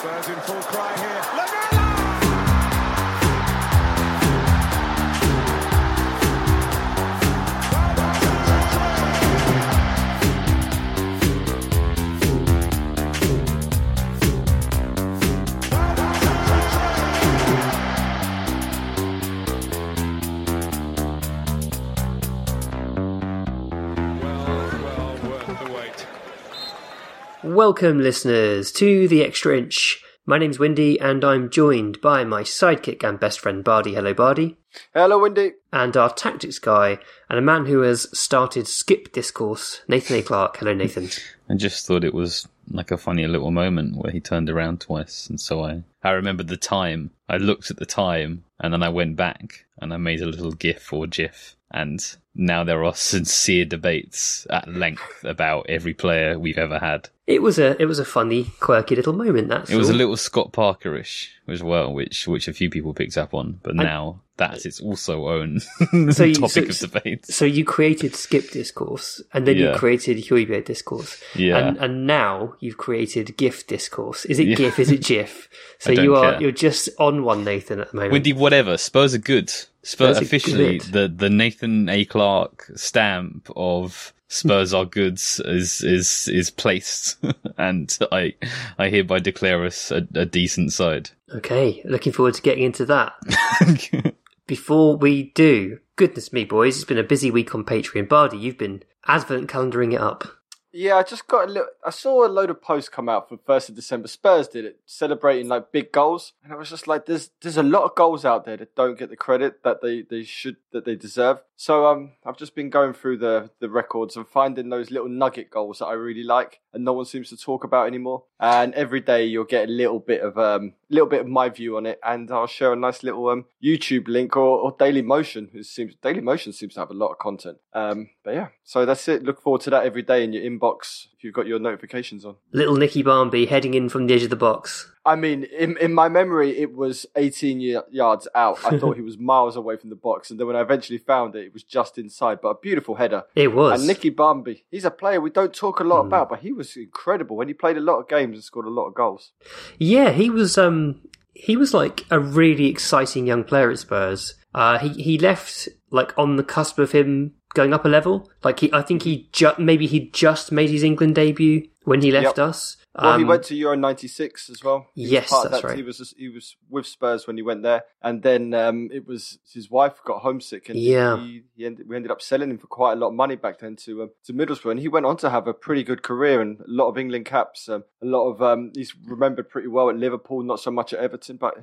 Spurs in full cry here. Lamela! Welcome, listeners, to the Extra Inch. My name's Windy, and I'm joined by my sidekick and best friend Bardi. Hello, Bardi. Hello, Wendy. And our tactics guy, and a man who has started Skipp Discourse, Nathan A. Clark. Hello, Nathan. I just thought it was like a funny little moment where he turned around twice, and so I I remembered the time. I looked at the time, and then I went back and I made a little GIF or GIF, and now there are sincere debates at length about every player we've ever had. It was a it was a funny, quirky little moment. That's It was a little Scott Parkerish as well, which which a few people picked up on, but now that's its also own So you- topic so- of debate. So you created Skipp Discourse, and then you Yeah. created Højbjerg Discourse, Yeah. and and now you've created GIF Discourse. Is it Yeah. GIF? Is it GIF? So you are care. you're just on one, Nathan, at the moment. Windy, whatever. Spurs are good. Spurs, officially the the Nathan A. Clark stamp of Spurs are goods is is is placed, and I I hereby declare us a, a decent side. Okay, looking forward to getting into that. Before we do, goodness me, boys, it's been a busy week on Patreon. Bardi, you've been advent calendaring it up. Yeah, I just got a little. I saw a load of posts come out for first of December. Spurs did it, celebrating like big goals, and I was just like, "There's there's a lot of goals out there that don't get the credit that they, they should that they deserve." So um, I've just been going through the the records and finding those little nugget goals that I really like, and no one seems to talk about anymore. And every day you'll get a little bit of um, little bit of my view on it, and I'll share a nice little um YouTube link or, or Daily Motion. Who seems Daily Motion seems to have a lot of content. Um, but yeah, so that's it. Look forward to that every day in your inbox if you've got your notifications on. Little Nicky Barmby heading in from the edge of the box. I mean, in in my memory, it was 18 y- yards out. I thought he was miles away from the box, and then when I eventually found it, it was just inside. But a beautiful header. It was. And Nicky Barmby, he's a player we don't talk a lot about, but he was incredible when he played a lot of games and scored a lot of goals. Yeah, he was. Um, he was like a really exciting young player at Spurs. Uh, he he left like on the cusp of him going up a level. Like he, I think he ju- maybe he just made his England debut when he left Yep. us. Well, he Um, went to Euro '96 as well. He Yes, that's that. right. He was he was with Spurs when he went there, and then um, it was his wife got homesick, and Yeah. he, he ended, we ended up selling him for quite a lot of money back then to um, to Middlesbrough, and he went on to have a pretty good career and a lot of England caps, um, a lot of um, he's remembered pretty well at Liverpool, not so much at Everton, but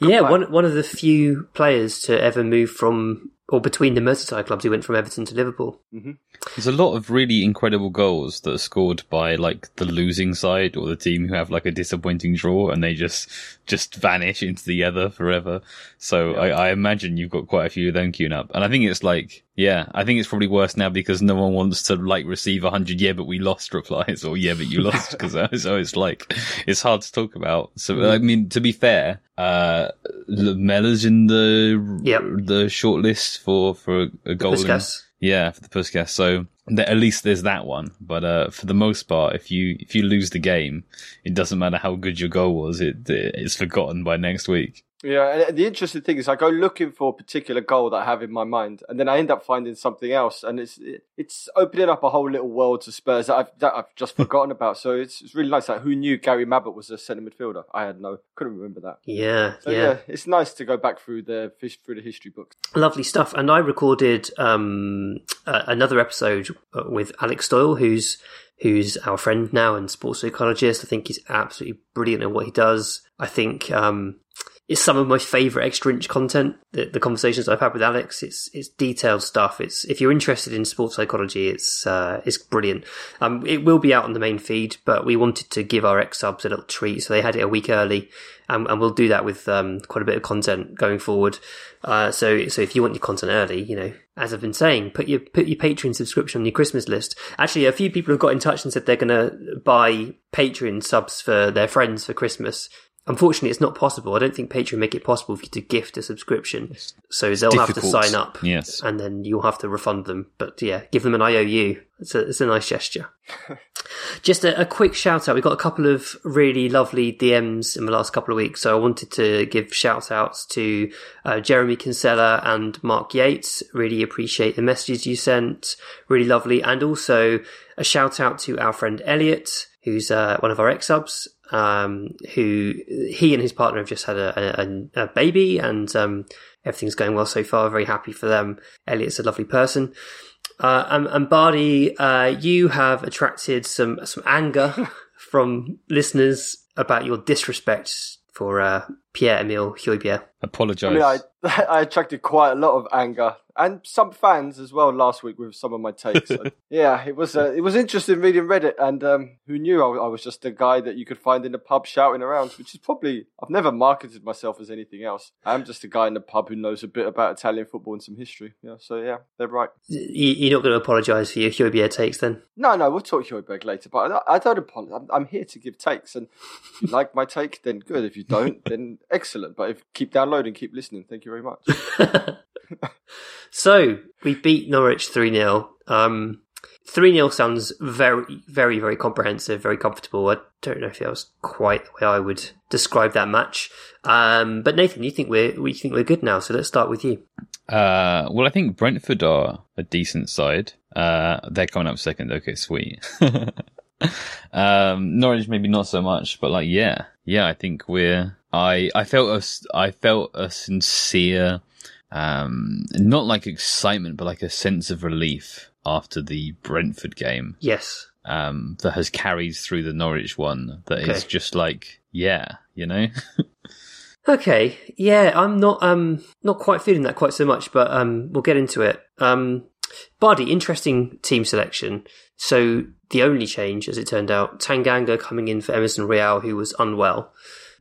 you know, yeah, one one of the few players to ever move from or between the Merseyside clubs. He went from Everton to Liverpool. Mm-hmm. There's a lot of really incredible goals that are scored by like the losing side or the team who have like a disappointing draw and they just just vanish into the ether forever. So I, I imagine you've got quite a few of them queuing up. And I think it's like, yeah, I think it's probably worse now because no one wants to like receive a hundred yeah but we lost replies or yeah but you lost because so it's like it's hard to talk about. So I mean to be fair, uh Lamela's in the Yep. the short list for for a. Puskas. yeah, for the Puskas. So at least there's that one. But uh, for the most part, if you if you lose the game, it doesn't matter how good your goal was. It it's forgotten by next week. Yeah, and the interesting thing is, I go looking for a particular goal that I have in my mind, and then I end up finding something else, and it's it's opening up a whole little world to Spurs that I've that I've just forgotten about. So it's it's really nice. Like, who knew Gary Mabbutt was a centre midfielder? I had no, couldn't remember that. Yeah, So yeah. yeah. it's nice to go back through the fish through the history books. Lovely stuff. And I recorded um, uh, another episode uh, with Alex Doyle, who's who's our friend now and sports psychologist. I think he's absolutely brilliant at what he does. I think um, it's some of my favourite extra inch content. The, the conversations I've had with Alex, it's it's detailed stuff. It's if you're interested in sports psychology, it's uh, it's brilliant. Um, it will be out on the main feed, but we wanted to give our ex subs a little treat, so they had it a week early, and, and we'll do that with um, quite a bit of content going forward. Uh, so so if you want your content early, you know, as I've been saying, put your put your Patreon subscription on your Christmas list. Actually, a few people have got in touch and said they're going to buy Patreon subs for their friends for Christmas. Unfortunately, it's not possible. I don't think Patreon make it possible for you to gift a subscription. So they'll have to sign up. Yes. And then you'll have to refund them. But yeah, give them an IOU. It's a, it's a nice gesture. Just a, a quick shout out. We got a couple of really lovely DMs in the last couple of weeks. So I wanted to give shout outs to uh, Jeremy Kinsella and Mark Yates. Really appreciate the messages you sent. Really lovely. And also a shout out to our friend Elliot, who's uh, one of our ex subs. Um, who he and his partner have just had a, a, a baby, and um, everything's going well so far. Very happy for them. Elliot's a lovely person. Uh, and, and Bardi, uh, you have attracted some some anger from listeners about your disrespect for uh, Pierre Emile Højbjerg. Apologise. I mean, I, I attracted quite a lot of anger and some fans as well last week with some of my takes. So, yeah, it was uh, it was interesting reading Reddit, and um, who knew I, I was just a guy that you could find in the pub shouting around, which is probably I've never marketed myself as anything else. I'm just a guy in the pub who knows a bit about Italian football and some history. Yeah, so yeah, they're right. You, you're not going to apologise for your Højbjerg takes then? No, no, we'll talk Højbjerg later, but I, I don't apologize. I'm, I'm here to give takes, and if you like my take, then good. If you don't, then excellent. But if keep downloading, keep listening. Thank you very much. so we beat Norwich 3 0. Um, 3 0 sounds very, very, very comprehensive, very comfortable. I don't know if that was quite the way I would describe that match. Um, but Nathan, you think we're, we think we're good now, so let's start with you. Uh, well, I think Brentford are a decent side. Uh, they're coming up second. Okay, sweet. um, Norwich maybe not so much, but like, yeah, yeah, I think we're. I I felt a I felt a sincere, um, not like excitement, but like a sense of relief after the Brentford game. Yes. Um, that has carried through the Norwich one. That is Okay. just like, yeah, you know. Okay, yeah, I'm not um not quite feeling that quite so much, but um we'll get into it. Um, Bardi, interesting team selection. So the only change, as it turned out, Tanganga coming in for Emerson Royal, who was unwell.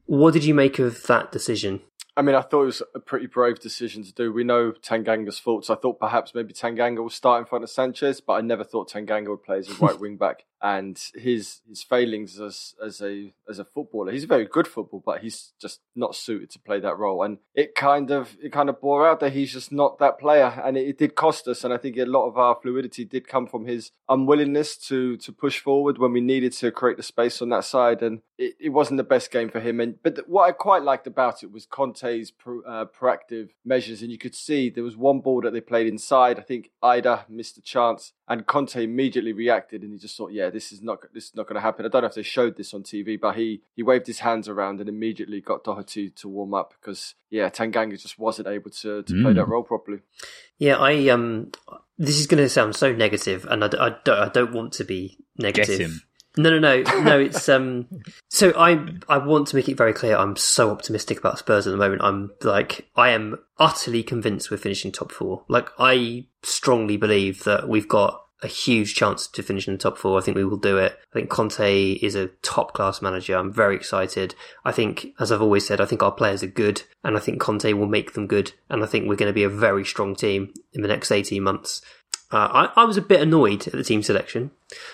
What did you make of that decision? I mean, I thought it was a pretty brave decision to do. We know Tanganga's faults. I thought perhaps maybe Tanganga will start in front of Sanchez, but I never thought Tanganga would play as a right wing back. And his his failings as as a as a footballer, he's a very good footballer, but he's just not suited to play that role. And it kind of it kind of bore out that he's just not that player, and it, it did cost us. And I think a lot of our fluidity did come from his unwillingness to to push forward when we needed to create the space on that side. And it, it wasn't the best game for him. And but what I quite liked about it was Conte's pro, uh, proactive measures, and you could see there was one ball that they played inside. I think Idah missed a chance, and Conte immediately reacted, and he just thought, "Yeah, this is not this is not going to happen." I don't know if they showed this on TV, but he he waved his hands around and immediately got Doherty to warm up because yeah, Tanganga just wasn't able to to play Mm. that role properly. Yeah, I um, this is going to sound so negative, and I, d- I don't, I don't want to be negative. No, no, no, no. It's um. So I, I want to make it very clear. I'm so optimistic about Spurs at the moment. I'm like, I am utterly convinced we're finishing top four. Like, I strongly believe that we've got a huge chance to finish in the top four. I think we will do it. I think Conte is a top class manager. I'm very excited. I think, as I've always said, I think our players are good, and I think Conte will make them good. And I think we're going to be a very strong team in the next 18 months. Uh, I, I was a bit annoyed at the team selection,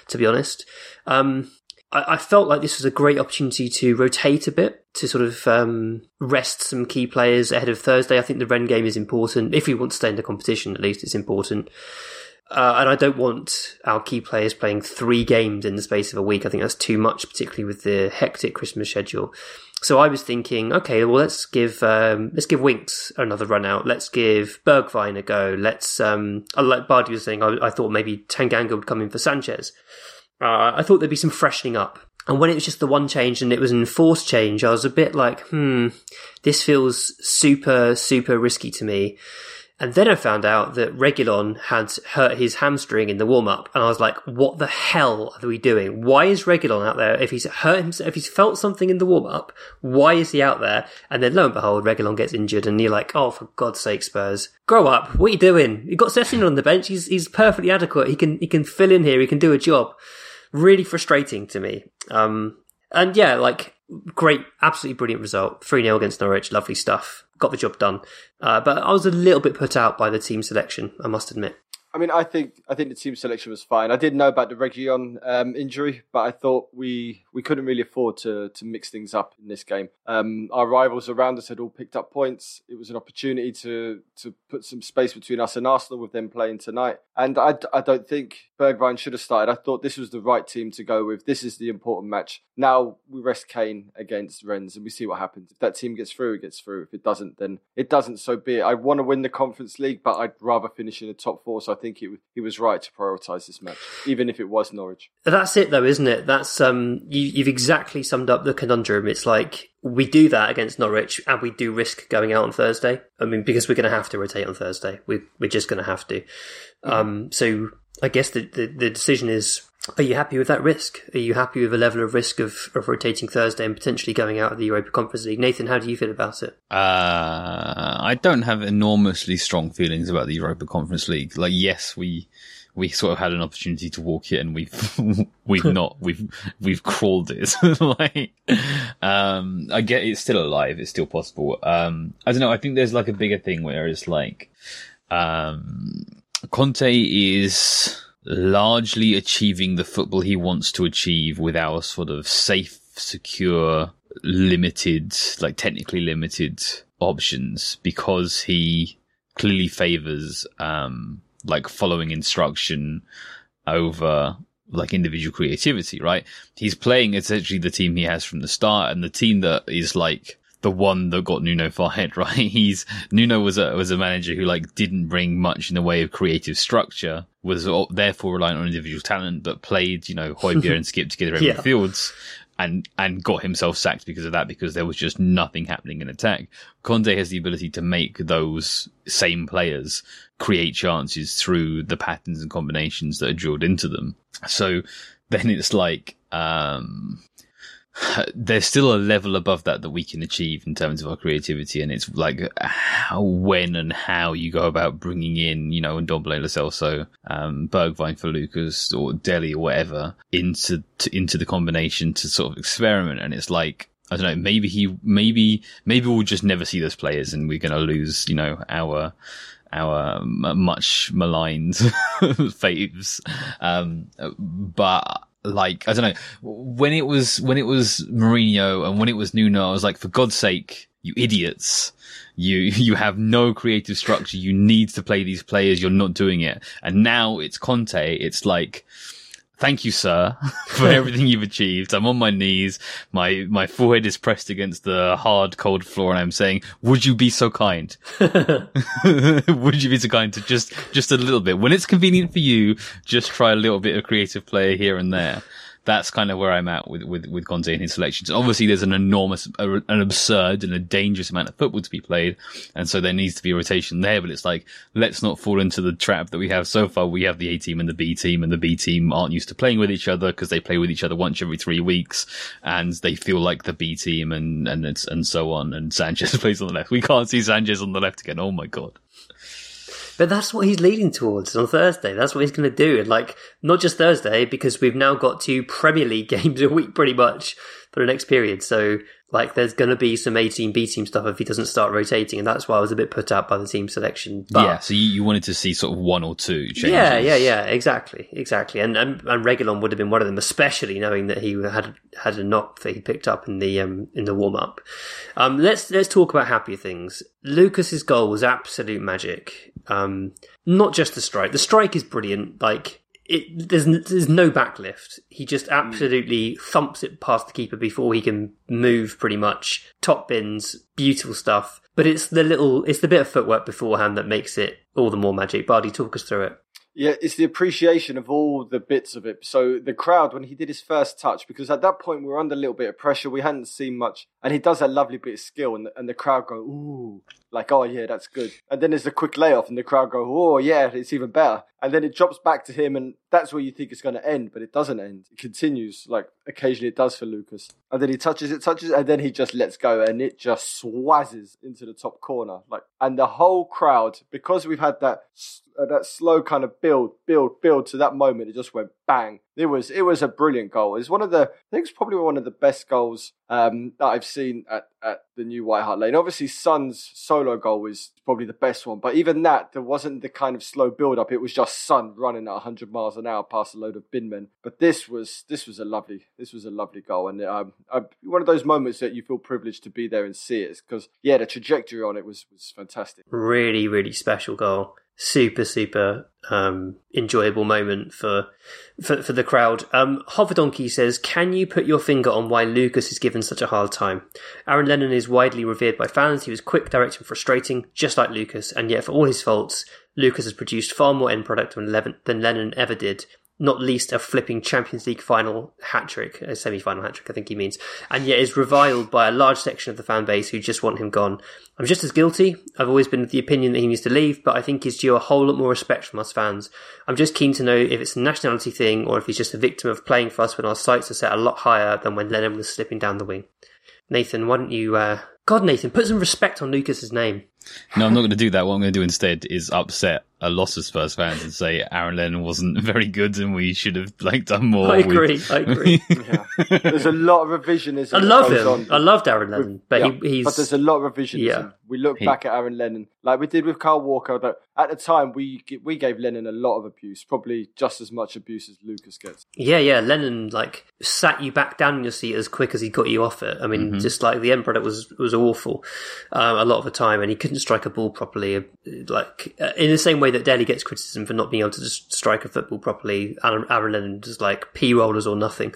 to be honest. Um, I, I felt like this was a great opportunity to rotate a bit, to sort of um, rest some key players ahead of Thursday. I think the Rennes game is important. If we want to stay in the competition, at least it's important. Uh, and I don't want our key players playing three games in the space of a week. I think that's too much, particularly with the hectic Christmas schedule. So I was thinking, okay, well let's give um, let's give Winks another run out. Let's give Bergwijn a go. Let's um, uh, like Bardi was saying, I, I thought maybe Tanganga would come in for Sanchez. Uh, I thought there'd be some freshening up. And when it was just the one change and it was an enforced change, I was a bit like, hmm, this feels super, super risky to me. And then I found out that Reguilon had hurt his hamstring in the warm up, and I was like, "What the hell are we doing? Why is Reguilon out there? If he's hurt himself, if he's felt something in the warm up, why is he out there?" And then lo and behold, Reguilon gets injured, and you're like, "Oh, for God's sake, Spurs, grow up! What are you doing? You got Sessegnon on the bench. He's he's perfectly adequate. He can he can fill in here. He can do a job." Really frustrating to me. Um, and yeah, like great, absolutely brilliant result. 3 0 against Norwich, lovely stuff. Got the job done. Uh, but I was a little bit put out by the team selection, I must admit. I mean, I think I think the team selection was fine. I didn't know about the Reguilon um, injury, but I thought we we couldn't really afford to to mix things up in this game. Um, our rivals around us had all picked up points. It was an opportunity to to put some space between us and Arsenal with them playing tonight. And I, I don't think Bergwijn should have started. I thought this was the right team to go with. This is the important match. Now we rest Kane against Rennes and we see what happens. If that team gets through, it gets through. If it doesn't, then it doesn't. So be it. I want to win the Conference League, but I'd rather finish in the top four. So I think he was right to prioritise this match, even if it was Norwich. That's it, though, isn't it? That's um, you, you've exactly summed up the conundrum. It's like we do that against Norwich, and we do risk going out on Thursday. I mean, because we're going to have to rotate on Thursday. We, we're just going to have to. Um, so I guess the, the, the decision is: Are you happy with that risk? Are you happy with the level of risk of, of rotating Thursday and potentially going out of the Europa Conference League? Nathan, how do you feel about it? Uh, I don't have enormously strong feelings about the Europa Conference League. Like, yes, we we sort of had an opportunity to walk it and we've we've not we've we've crawled it. Like um i get it's still alive it's still possible. Um i don't know i think there's like a bigger thing where it's like um conte is largely achieving the football he wants to achieve with our sort of safe secure limited like technically limited options because he clearly favors um like following instruction over like individual creativity, right? He's playing essentially the team he has from the start and the team that is like the one that got Nuno fired, right? He's Nuno was a was a manager who like didn't bring much in the way of creative structure, was therefore reliant on individual talent, but played you know Højbjerg and Skipp together in Yeah. fields. And, and got himself sacked because of that, because there was just nothing happening in attack. Conte has the ability to make those same players create chances through the patterns and combinations that are drilled into them. So then it's like, um, there's still a level above that that we can achieve in terms of our creativity, and it's like how, when, and how you go about bringing in, you know, Ndombele, Lo Celso, um, Bergwijn for Lucas or Dele or whatever into to, into the combination to sort of experiment. And it's like I don't know, maybe he, maybe maybe we'll just never see those players, and we're going to lose, you know, our our much maligned faves. Um, but like I don't know when it was when it was Mourinho and when it was Nuno, I was like, for God's sake, you idiots. You you have no creative structure. You need to play these players. You're not doing it. And now it's Conte. It's like, thank you, sir, for everything you've achieved. I'm on my knees. My my forehead is pressed against the hard, cold floor, and I'm saying, would you be so kind? would you be so kind to just just a little bit when it's convenient for you? Just try a little bit of creative play here and there. That's kind of where I'm at with, with, with Conte and his selections. Obviously, there's an enormous, an absurd and a dangerous amount of football to be played. And so there needs to be rotation there. But it's like, let's not fall into the trap that we have so far. We have the A team and the B team and the B team aren't used to playing with each other because they play with each other once every three weeks and they feel like the B team and, and and so on. And Sanchez plays on the left. We can't see Sanchez on the left again. Oh my God. But that's what he's leading towards on Thursday. That's what he's going to do. And like, not just Thursday, because we've now got two Premier League games a week pretty much for the next period. So like, there's going to be some A team, B team stuff if he doesn't start rotating. And that's why I was a bit put out by the team selection. But yeah. So you, you wanted to see sort of one or two changes. yeah, yeah, yeah, exactly, exactly. And, and and Reguilon would have been one of them, especially knowing that he had had a knock that he picked up in the um in the warm up. Um, let's let's talk about happier things. Lucas's goal was absolute magic. Um, not just the strike. The strike is brilliant. Like it, there's there's no backlift. He just absolutely thumps it past the keeper before he can move. Pretty much top bins, beautiful stuff. But it's the little, it's the bit of footwork beforehand that makes it all the more magic. Bardi, talk us through it. Yeah, it's the appreciation of all the bits of it. So the crowd, when he did his first touch, because at that point we were under a little bit of pressure, we hadn't seen much, and he does that lovely bit of skill, and the, and the crowd go, ooh, like, oh yeah, that's good. And then there's a quick layoff, and the crowd go, oh yeah, it's even better. And then it drops back to him, and that's where you think it's going to end, but it doesn't end. It continues, like occasionally it does for Lucas. And then he touches it, touches it, and then he just lets go, and it just swazzes into the top corner. Like, and the whole crowd, because we've had that uh, that slow kind of build, build, build to that moment, it just went bang. It was it was a brilliant goal. It's one of the I think it's probably one of the best goals um, that I've seen at, at the new White Hart Lane. Obviously, Son's solo goal was probably the best one, but even that there wasn't the kind of slow build up. It was just Son running at 100 miles an hour past a load of bin men. But this was this was a lovely this was a lovely goal, and um, I, one of those moments that you feel privileged to be there and see it because yeah, the trajectory on it was was fantastic. Really, really special goal super super um, enjoyable moment for, for for the crowd. Um, Hoverdonkey says, "Can you put your finger on why Lucas is given such a hard time? Aaron Lennon is widely revered by fans. He was quick, direct, and frustrating, just like Lucas. And yet, for all his faults, Lucas has produced far more end product than Lennon ever did not least a flipping Champions League final hat trick, a semi final hat trick, I think he means, and yet is reviled by a large section of the fan base who just want him gone. I'm just as guilty. I've always been of the opinion that he needs to leave, but I think he's due a whole lot more respect from us fans. I'm just keen to know if it's a nationality thing or if he's just a victim of playing for us when our sights are set a lot higher than when Lennon was slipping down the wing. Nathan, why don't you, uh, God, Nathan, put some respect on Lucas's name. No, I'm not going to do that. What I'm going to do instead is upset a lot of Spurs fans and say Aaron Lennon wasn't very good and we should have like done more. I agree. With... I agree. yeah. There's a lot of revisionism. I love him. On. I loved Aaron Lennon, but yeah, he, he's. But there's a lot of revisionism. Yeah. We look he... back at Aaron Lennon like we did with Kyle Walker. That at the time we we gave Lennon a lot of abuse, probably just as much abuse as Lucas gets. Yeah, yeah. Lennon like sat you back down in your seat as quick as he got you off it. I mean, mm-hmm. just like the end product was was awful um, a lot of the time, and he couldn't strike a ball properly. Like uh, in the same way that Dele gets criticism for not being able to just strike a football properly, Aaron, Aaron Lennon just like p rollers or nothing.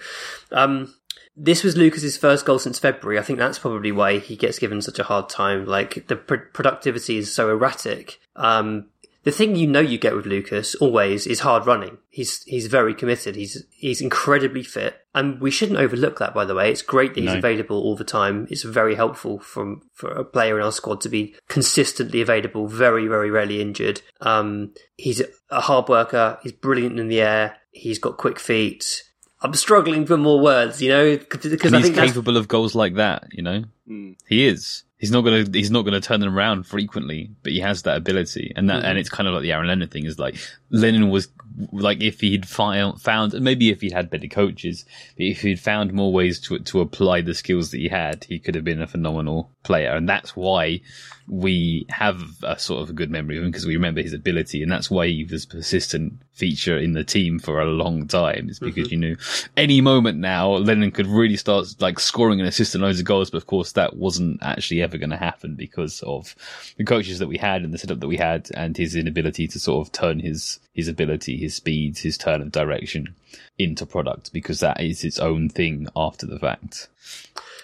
Um, this was Lucas's first goal since February. I think that's probably why he gets given such a hard time. Like the pr- productivity is so erratic. Um, the thing you know you get with Lucas always is hard running. He's he's very committed. He's he's incredibly fit, and we shouldn't overlook that. By the way, it's great that he's no. available all the time. It's very helpful from for a player in our squad to be consistently available, very very rarely injured. Um, he's a hard worker. He's brilliant in the air. He's got quick feet. I'm struggling for more words, you know, because I think capable of goals like that. You know, mm. he is he's not gonna he's not gonna turn them around frequently, but he has that ability, and that mm-hmm. and it's kind of like the Aaron Lennon thing is like Lennon was like if he'd found found maybe if he'd had better coaches, if he'd found more ways to to apply the skills that he had, he could have been a phenomenal player, and that's why we have a sort of a good memory of him because we remember his ability, and that's why he was a persistent feature in the team for a long time. It's because mm-hmm. you knew any moment now Lennon could really start like scoring and assisting loads of goals, but of course that wasn't actually ever going to happen because of the coaches that we had and the setup that we had, and his inability to sort of turn his his ability, his speed, his turn of direction into product because that is its own thing after the fact.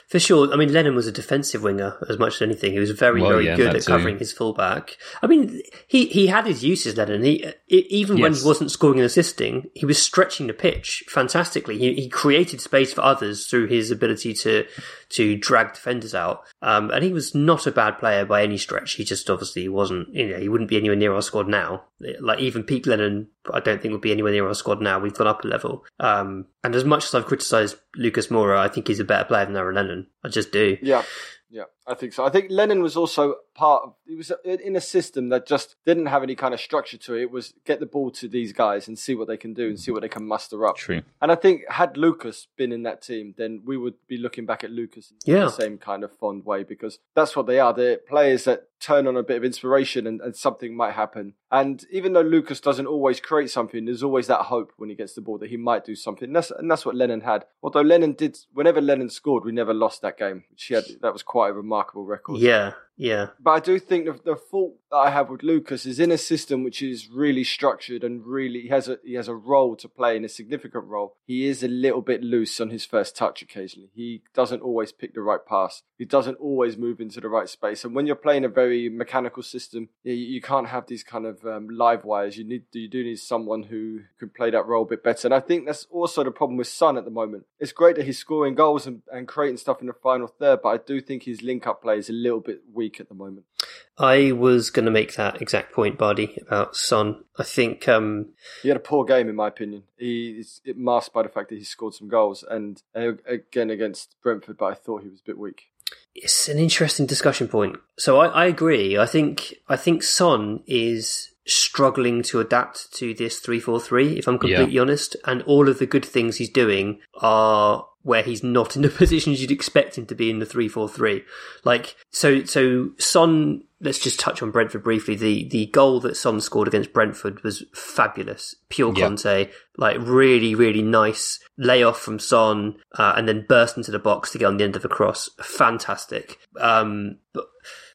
For sure. I mean, Lennon was a defensive winger as much as anything. He was very, well, very yeah, good at too. covering his fullback. I mean, he, he had his uses, Lennon. He, even yes. when he wasn't scoring and assisting, he was stretching the pitch fantastically. He, he created space for others through his ability to, to drag defenders out. Um, and he was not a bad player by any stretch. He just obviously wasn't, you know, he wouldn't be anywhere near our squad now. Like even Pete Lennon, I don't think would be anywhere near our squad now. We've gone up a level. Um, and as much as I've criticised Lucas Moura, I think he's a better player than Aaron Lennon. I just do. Yeah. Yeah, I think so. I think Lennon was also part of. He was in a system that just didn't have any kind of structure to it. It was get the ball to these guys and see what they can do and see what they can muster up. True. And I think had Lucas been in that team, then we would be looking back at Lucas in the same kind of fond way because that's what they are. They're players that turn on a bit of inspiration and, and something might happen. And even though Lucas doesn't always create something, there's always that hope when he gets the ball that he might do something. And that's, and that's what Lennon had. Although Lennon did, whenever Lennon scored, we never lost that game. Which he had, that was quite a remarkable record. Yeah, yeah. But I do think the, the fault that I have with Lucas is in a system which is really structured and really he has a he has a role to play in a significant role. He is a little bit loose on his first touch occasionally. He doesn't always pick the right pass. He doesn't always move into the right space. And when you're playing a very mechanical system, you, you can't have these kind of um, live wires. You need you do need someone who can play that role a bit better. And I think that's also the problem with Son at the moment. It's great that he's scoring goals and, and creating stuff in the final third, but I do think his link up play is a little bit weak week at the moment. I was going to make that exact point, Bardi, about Son. I think um, he had a poor game, in my opinion. He's it masked by the fact that he scored some goals, and uh, again against Brentford, but I thought he was a bit weak. it's an interesting discussion point. So I, I agree. I think I think Son is struggling to adapt to this three four three. If I'm completely Yeah. honest, and all of the good things he's doing are where he's not in the positions you'd expect him to be in the three four three. Like so, so Son. Let's just touch on Brentford briefly. The the goal that Son scored against Brentford was fabulous, pure. Conte. Like really, really nice layoff from Son, uh, and then burst into the box to get on the end of a cross. Fantastic. Um, but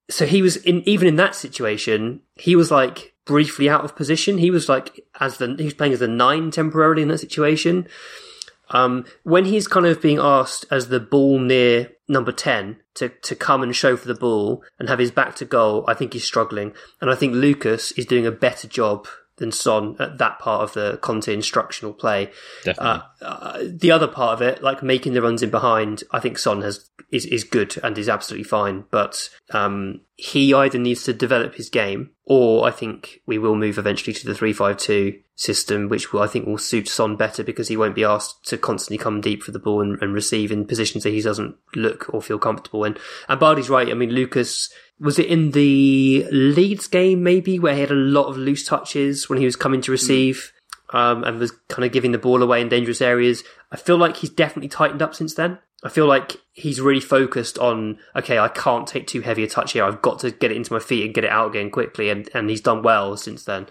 so he was in even in that situation, he was like briefly out of position. He was like as the he was playing as the nine temporarily in that situation. Um, when he's kind of being asked as the ball near number 10 to, to come and show for the ball and have his back to goal, I think he's struggling. And I think Lucas is doing a better job than Son at that part of the Conte instructional play. Definitely. Uh, uh, the other part of it, like making the runs in behind, I think Son has is is good and is absolutely fine. But um, he either needs to develop his game, or I think we will move eventually to the three five two system, which will, I think will suit Son better because he won't be asked to constantly come deep for the ball and, and receive in positions that he doesn't look or feel comfortable in. And Bardi's right. I mean, Lucas was it in the Leeds game maybe where he had a lot of loose touches when he was coming to receive um, and was kind of giving the ball away in dangerous areas. I feel like he's definitely tightened up since then. I feel like he's really focused on okay, I can't take too heavy a touch here. I've got to get it into my feet and get it out again quickly, and, and he's done well since then.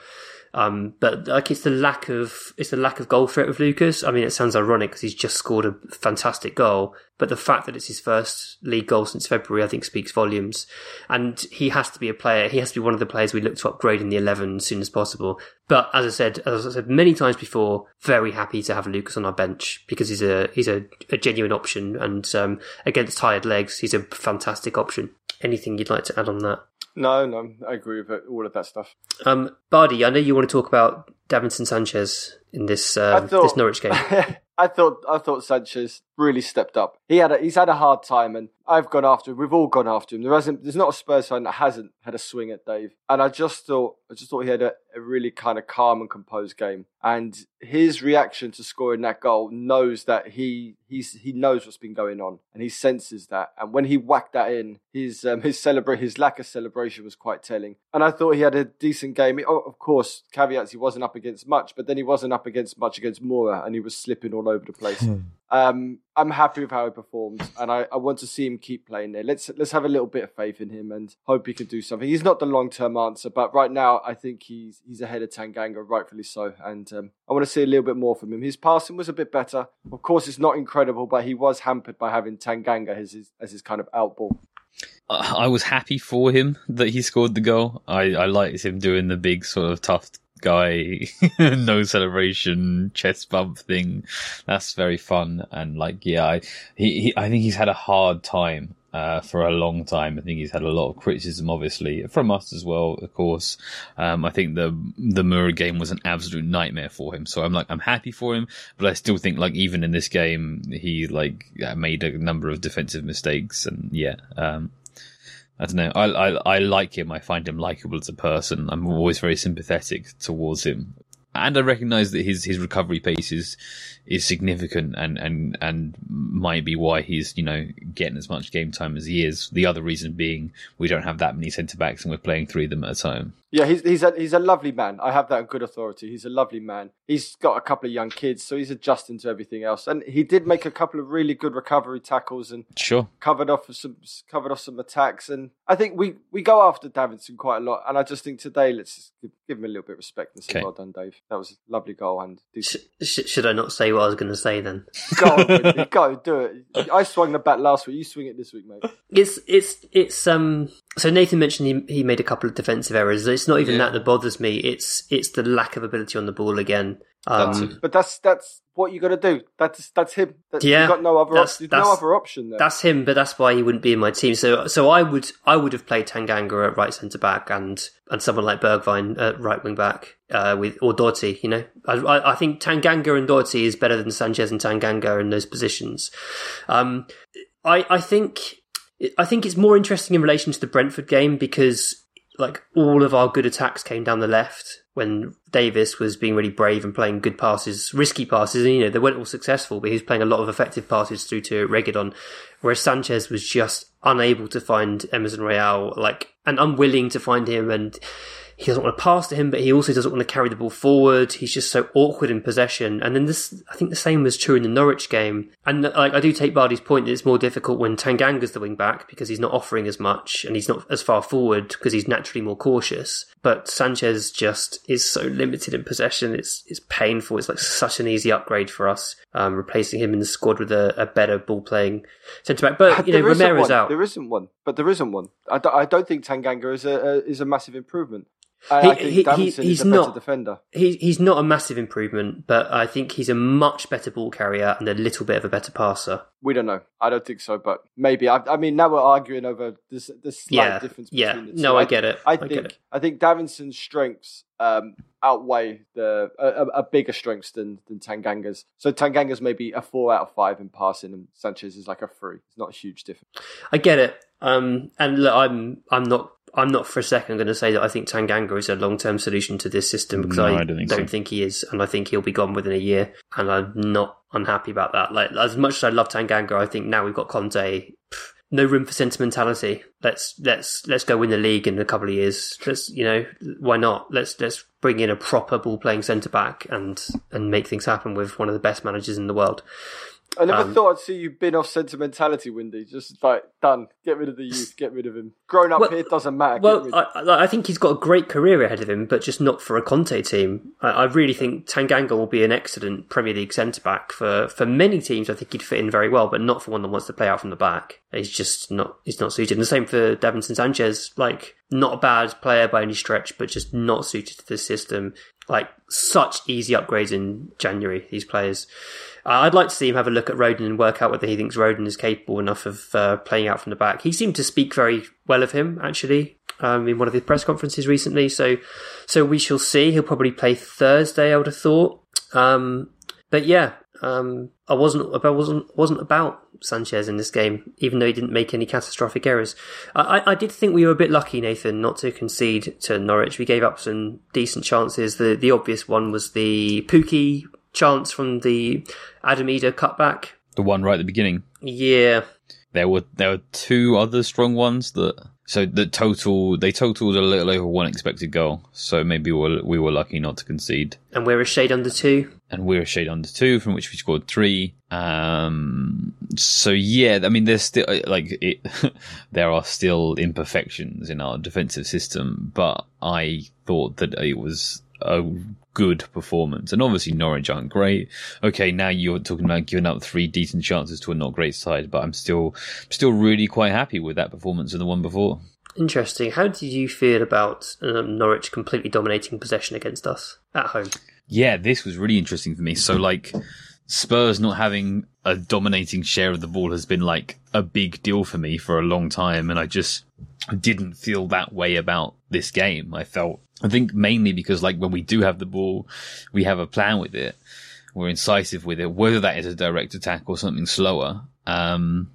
Um, but like it's the lack of it's the lack of goal threat with Lucas. I mean, it sounds ironic because he's just scored a fantastic goal, but the fact that it's his first league goal since February, I think, speaks volumes. And he has to be a player. He has to be one of the players we look to upgrade in the eleven as soon as possible. But as I said, as I said many times before, very happy to have Lucas on our bench because he's a he's a, a genuine option, and um, against tired legs, he's a fantastic option. Anything you'd like to add on that? No, no, I agree with it, all of that stuff. Um, Bardi, I know you want to talk about Davinson Sanchez in this um, thought- this Norwich game. I thought I thought Sanchez really stepped up. He had a, he's had a hard time, and I've gone after him. We've all gone after him. There hasn't there's not a Spurs fan that hasn't had a swing at Dave. And I just thought I just thought he had a, a really kind of calm and composed game. And his reaction to scoring that goal knows that he he's he knows what's been going on, and he senses that. And when he whacked that in, his um, his celebrate his lack of celebration was quite telling. And I thought he had a decent game. Oh, of course, caveats he wasn't up against much, but then he wasn't up against much against Mura, and he was slipping all over the place. Um, I'm happy with how he performed, and I, I want to see him keep playing there. Let's let's have a little bit of faith in him and hope he can do something. He's not the long term answer, but right now I think he's he's ahead of Tanganga, rightfully so. And um, I want to see a little bit more from him. His passing was a bit better. Of course, it's not incredible, but he was hampered by having Tanganga as his as his kind of outball. I I was happy for him that he scored the goal. I, I liked him doing the big sort of tough guy, no celebration, chest bump thing. That's very fun. And like, yeah, I, he, he, I think he's had a hard time. Uh, for a long time, I think he's had a lot of criticism, obviously from us as well. Of course, um, I think the the Mura game was an absolute nightmare for him. So I'm like, I'm happy for him, but I still think like even in this game, he like made a number of defensive mistakes, and yeah, um, I don't know. I, I I like him. I find him likable as a person. I'm always very sympathetic towards him, and I recognise that his his recovery pace is is significant, and and and might be why he's you know getting as much game time as he is. The other reason being we don't have that many centre backs, and we're playing three of them at a time. Yeah, he's he's a he's a lovely man. I have that on good authority. He's a lovely man. He's got a couple of young kids, so he's adjusting to everything else. And he did make a couple of really good recovery tackles and Sure. covered off some covered off some attacks. And I think we we go after Davinson quite a lot. And I just think today let's just give, give him a little bit of respect and say Okay. well done, Dave. That was a lovely goal and Sh- sh- should I not say what I was going to say then? go on, go do it. I swung the bat last week. You swing it this week, mate. It's it's it's um. So Nathan mentioned he he made a couple of defensive errors. It's not even Yeah. that that bothers me. It's it's the lack of ability on the ball again. That's Um, it. But that's that's what you got to do. That's that's him. That's, Yeah, you've got no other that's- option. No other option there. that's him, but that's why he wouldn't be in my team. So so I would I would have played Tanganga at right centre back and and someone like Bergwijn at right wing back uh, with or Doherty. You know, I, I I think Tanganga and Doherty is better than Sanchez and Tanganga in those positions. Um, I I think I think it's more interesting in relation to the Brentford game because like all of our good attacks came down the left when Davies was being really brave and playing good passes, risky passes, and you know they weren't all successful, but he was playing a lot of effective passes through to Reguilon, whereas Sanchez was just unable to find Emerson Royal, like, and unwilling to find him, and he doesn't want to pass to him, but he also doesn't want to carry the ball forward. He's just so awkward in possession. And then this, I think the same was true in the Norwich game. And like, I do take Bardi's point that it's more difficult when Tanganga's the wing back because he's not offering as much and he's not as far forward because he's naturally more cautious. But Sanchez just is so limited in possession. It's it's painful. It's like such an easy upgrade for us, um, replacing him in the squad with a, a better ball playing centre back. But you know, Romero's one. out. There isn't one, but there isn't one. I don't, don't think Tanganga is a, a is a massive improvement. I, He- I think he- he- he's is a better not. defender. He, he's not a massive improvement, but I think he's a much better ball carrier and a little bit of a better passer. We don't know. I don't think so, but maybe. I, I mean, now we're arguing over this the slight Yeah, difference yeah. between the two. No, I get it. I I think it. I think Davinson's strengths um, outweigh the a, a a bigger strengths than than Tanganga's. So Tanganga's maybe a four out of five in passing, and Sanchez is like a three. It's not a huge difference. I get it. Um, and look, I'm I'm not I'm not for a second going to say that I think Tanganga is a long term solution to this system because No, I, I don't think so. think he is, and I think he'll be gone within a year, and I'm not unhappy about that. Like as much as I love Tanganga, I think now we've got Conte. pff, No room for sentimentality. Let's let's let's go win the league in a couple of years. Let's you know why not? Let's let's bring in a proper ball playing centre back and and make things happen with one of the best managers in the world. I never Um, thought I'd see you bin off sentimentality, Windy. Just like done. Get rid of the youth. Get rid of him. Grown up Well- here doesn't matter. Well, I, I think he's got a great career ahead of him, but just not for a Conte team. I, I really think Tanganga will be an excellent Premier League centre back for, for many teams. I think he'd fit in very well, but not for one that wants to play out from the back. He's just not he's not suited. And the same for Davinson Sanchez. Like not a bad player by any stretch, but just not suited to the system. Like such easy upgrades in January. These players. Uh, I'd like to see him have a look at Rodon and work out whether he thinks Rodon is capable enough of uh, playing out from the back. He seemed to speak very well of him, actually, um, in one of his press conferences recently. So, so we shall see. He'll probably play Thursday, I would have thought. Um, but yeah, um, I wasn't, I wasn't, wasn't about Sanchez in this game, even though he didn't make any catastrophic errors. I, I, I did think we were a bit lucky, Nathan, not to concede to Norwich. We gave up some decent chances. The the obvious one was the Pukki chance from the Adam Idah cutback. The one right at the beginning. Yeah, There were there were two other strong ones that so the total they totaled a little over one expected goal. So maybe we were, we were lucky not to concede. and we're a shade under two. and we're a shade under two, from which we scored three. Um, so yeah, I mean, there's still like it, there are still imperfections in our defensive system, but I thought that it was a good performance. And obviously Norwich aren't great. Okay, now you're talking about giving up three decent chances to a not great side, but I'm still still really quite happy with that performance and the one before. Interesting. How did you feel about um, Norwich completely dominating possession against us at home? Yeah, this was really interesting for me. So like Spurs not having a dominating share of the ball has been like a big deal for me for a long time and I just didn't feel that way about this game. I felt I think mainly because like when we do have the ball, we have a plan with it. We're incisive with it, whether that is a direct attack or something slower. Um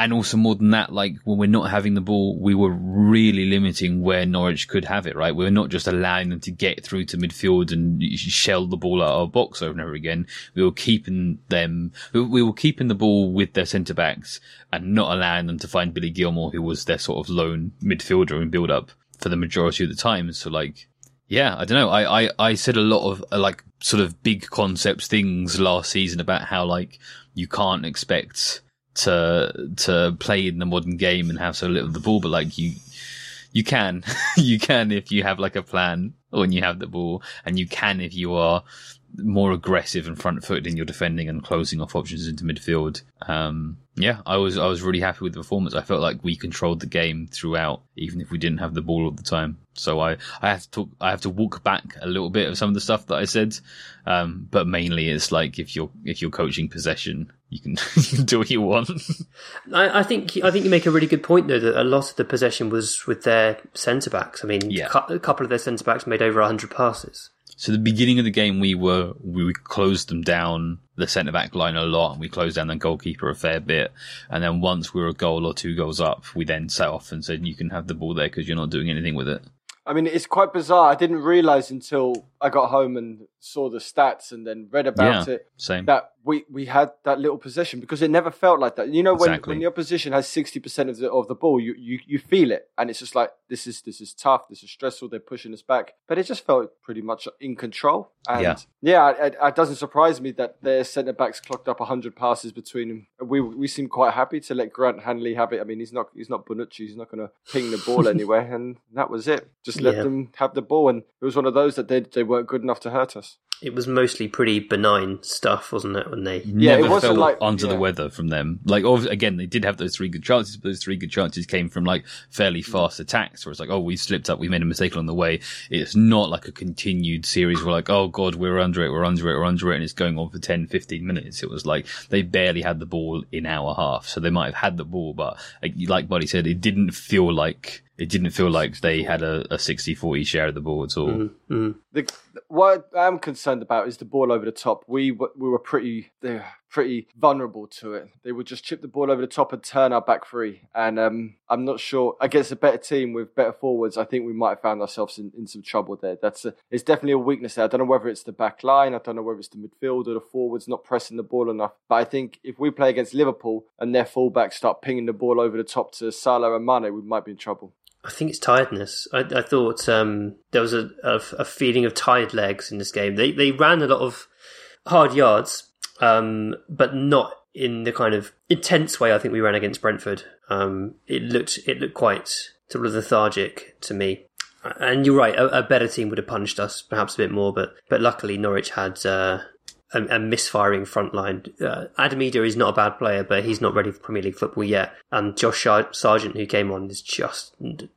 and also more than that, like when we're not having the ball, we were really limiting where Norwich could have it, right? We were not just allowing them to get through to midfield and shell the ball out of our box over and over again. We were keeping them, we were keeping the ball with their centre backs and not allowing them to find Billy Gilmour, who was their sort of lone midfielder in build up for the majority of the time. So like, yeah, I don't know. I, I, I said a lot of uh, like sort of big concepts things last season about how like you can't expect to to play in the modern game and have so little of the ball, but like you you can you can if you have like a plan when you have the ball, and you can if you are more aggressive and front footed in your defending and closing off options into midfield. Um, yeah, I was I was really happy with the performance. I felt like we controlled the game throughout, even if we didn't have the ball all the time. So I I have to talk, I have to walk back a little bit of some of the stuff that I said, um, but mainly it's like if you're if you're coaching possession, you can you can do what you want. I, I think I think you make a really good point though that a lot of the possession was with their centre backs. I mean, Yeah. cou- a couple of their centre backs made over hundred passes. So the beginning of the game, we were we closed them down the centre back line a lot, and we closed down the goalkeeper a fair bit. And then once we were a goal or two goals up, we then set off and said, "You can have the ball there because you're not doing anything with it." I mean, it's quite bizarre. I didn't realise until I got home and saw the stats and then read about Yeah. it, Same. that we, we had that little possession because it never felt like that. You know, when, Exactly. when the opposition has sixty percent of the of the ball, you, you you feel it, and it's just like this is this is tough, this is stressful. They're pushing us back, but it just felt pretty much in control. And Yeah. yeah, it, it doesn't surprise me that their centre backs clocked up hundred passes between them. We we seem quite happy to let Grant Hanley have it. I mean, he's not he's not Bonucci, he's not going to ping the ball anywhere, and that was it. Just let Yeah. them have the ball, and it was one of those that they they weren't good enough to hurt us. It was mostly pretty benign stuff, wasn't it? When they Yeah, it Never wasn't felt like- under yeah. the weather from them. Like, again, they did have those three good chances, but those three good chances came from like fairly fast attacks where it's like, oh, we slipped up, we made a mistake along the way. It's not like a continued series where like, oh God, we're under it, we're under it, we're under it, and it's going on for 10, 15 minutes. It was like they barely had the ball in our half. So they might have had the ball, but like, like Bardi said, it didn't feel like, it didn't feel like they had a, a 60-40 share of the ball at all. Mm. The, what I'm concerned about is the ball over the top. We we were pretty pretty vulnerable to it. They would just chip the ball over the top and turn our back free. And um, I'm not sure against a better team with better forwards. I think we might have found ourselves in, in some trouble there. That's a, it's definitely a weakness there. I don't know whether it's the back line. I don't know whether it's the midfield or the forwards not pressing the ball enough. But I think if we play against Liverpool and their fullbacks start pinging the ball over the top to Salah and Mane, we might be in trouble. I think it's tiredness. I, I thought um, there was a, a, a feeling of tired legs in this game. They they ran a lot of hard yards, um, but not in the kind of intense way I think we ran against Brentford. Um, it looked it looked quite sort of lethargic to me. And you're right, a, a better team would have punished us perhaps a bit more, but but luckily Norwich had uh, a, a misfiring front line. Uh, Adam Idah is not a bad player, but he's not ready for Premier League football yet. And Josh Sar- Sargent, who came on, is just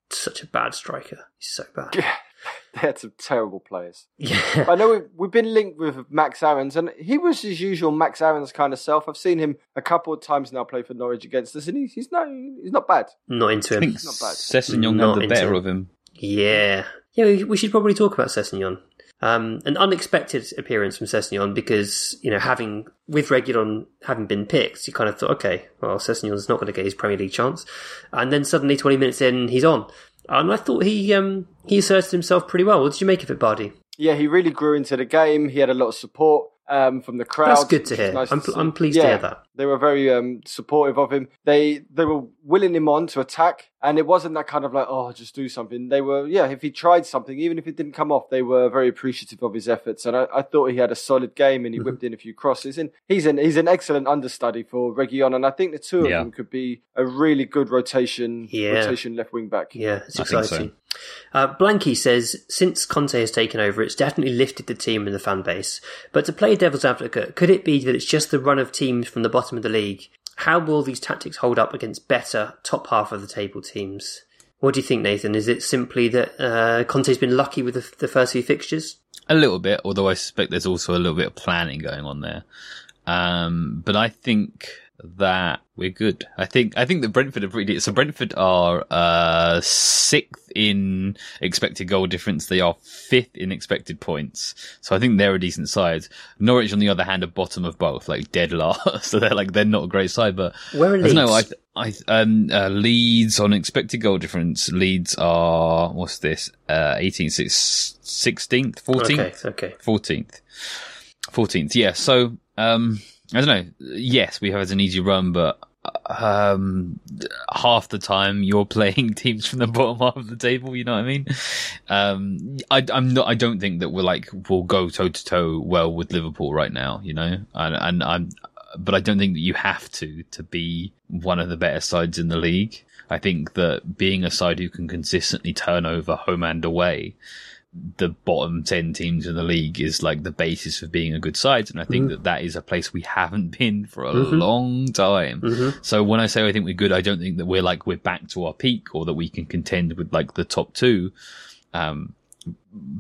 such a bad striker. He's so bad. Yeah, they had some terrible players. Yeah. I know we've, we've been linked with Max Aarons, and he was his usual Max Aarons kind of self. I've seen him a couple of times now play for Norwich against us, and he's, he's not he's not bad. Not into I him. think Not bad. Sessegnon had the better it. of him. Yeah. Yeah, we- we should probably talk about Sessegnon. Um, an unexpected appearance from Sessegnon because, you know, having, with Reguilon having been picked, you kind of thought, okay, well, Sessegnon's not going to get his Premier League chance. And then suddenly, 20 minutes in, he's on. And I thought he, um, he asserted himself pretty well. What did you make of it, Bardi? Yeah, he really grew into the game. He had a lot of support um, from the crowd. That's good to hear. nice I'm, pl- see. I'm pleased to hear that. They were very um, supportive of him. They they were willing him on to attack, and it wasn't that kind of like, oh, just do something. They were, yeah, if he tried something, even if it didn't come off, they were very appreciative of his efforts. And I, I thought he had a solid game, and he whipped in a few crosses. And he's an he's an excellent understudy for Reguilon, and I think the two of Yeah. them could be a really good rotation Yeah. rotation left wing back. Yeah, it's I think exciting. Uh, Blanky says, since Conte has taken over, it's definitely lifted the team and the fan base. But to play devil's advocate, could it be that it's just the run of teams from the bottom of the league? How will these tactics hold up against better top half of the table teams? What do you think, Nathan? Is it simply that uh, Conte's been lucky with the, the first few fixtures? A little bit, although I suspect there's also a little bit of planning going on there. Um, but I think that we're good. I think I think that Brentford are pretty. So Brentford are uh, sixth in expected goal difference. They are fifth in expected points. So I think they're a decent side. Norwich, on the other hand, are bottom of both, like dead last. so they're like they're not a great side, but Where are I don't know. I? I, um, uh, Leeds on expected goal difference. Leeds are what's this? Uh, 18th, 16th, 14th, Okay, okay. 14th, 14th. Yeah. So, um, I don't know. Yes, we have had an easy run, but um, half the time you're playing teams from the bottom half of the table. You know what I mean? Um, I, I'm not. I don't think that we're like we'll go toe to toe well with Liverpool right now. You know, and, and I'm, but I don't think that you have to to be one of the better sides in the league. I think that being a side who can consistently turn over home and away the bottom 10 teams in the league is like the basis of being a good side. And I think that that is a place we haven't been for a long time. So when I say I think we're good, I don't think that we're like, we're back to our peak or that we can contend with like the top two. Um,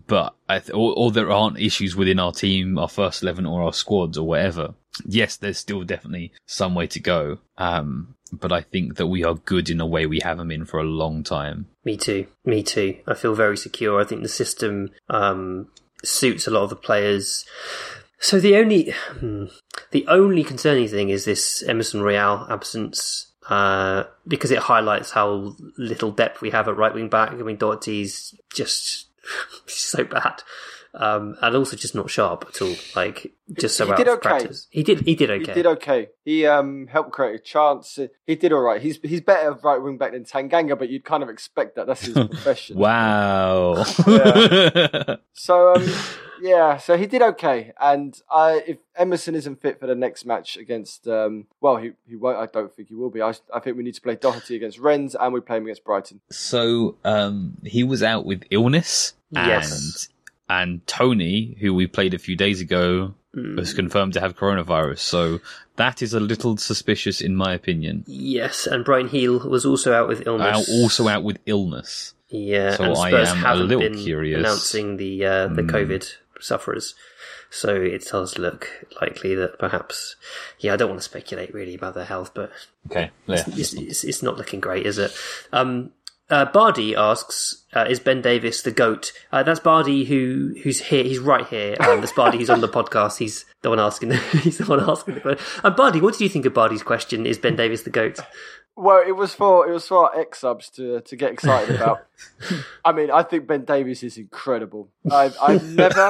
but I th- or, or there aren't issues within our team, our first 11 or our squads or whatever. Yes, there's still definitely some way to go. Um, but I think that we are good in a way we haven't been for a long time. Me too. Me too. I feel very secure. I think the system um, suits a lot of the players. So the only hmm, the only concerning thing is this Emerson Royal absence. Uh, because it highlights how little depth we have at right wing back. I mean, Doherty's just so bad. Um, and also just not sharp at all. Like just so He out did of okay. practice. He did. He did okay. He okay. did okay. He um helped create a chance. He did all right. He's he's better right wing back than Tanganga, but you'd kind of expect that. That's his profession. Wow. So um, yeah, so he did okay. And I, if Emerson isn't fit for the next match against, um, well, he he won't. I don't think he will be. I, I think we need to play Doherty against Rennes, and we play him against Brighton. so um, he was out with illness, Yes. And Toney, who we played a few days ago, Mm. was confirmed to have coronavirus. So that is a little suspicious, in my opinion. Yes, and Bryan Gil was also out with illness. Out, also out with illness. Yeah, So and I Spurs am haven't little been curious. announcing the uh, the Hmm. COVID sufferers. So it does look likely that perhaps, yeah, I don't want to speculate really about their health, but Okay, yeah. it's, it's, it's not looking great, is it? Um, uh, Bardi asks, uh, "Is Ben Davies the goat?" Uh, that's Bardi who who's here. He's right here. Um, that's Bardi who's on the podcast. He's the one asking. The, he's the one asking the question. And Bardi, what did you think of Bardi's question? Is Ben Davies the goat? Well, it was for it was for our ex subs to to get excited about. I mean, I think Ben Davies is incredible. I've I've never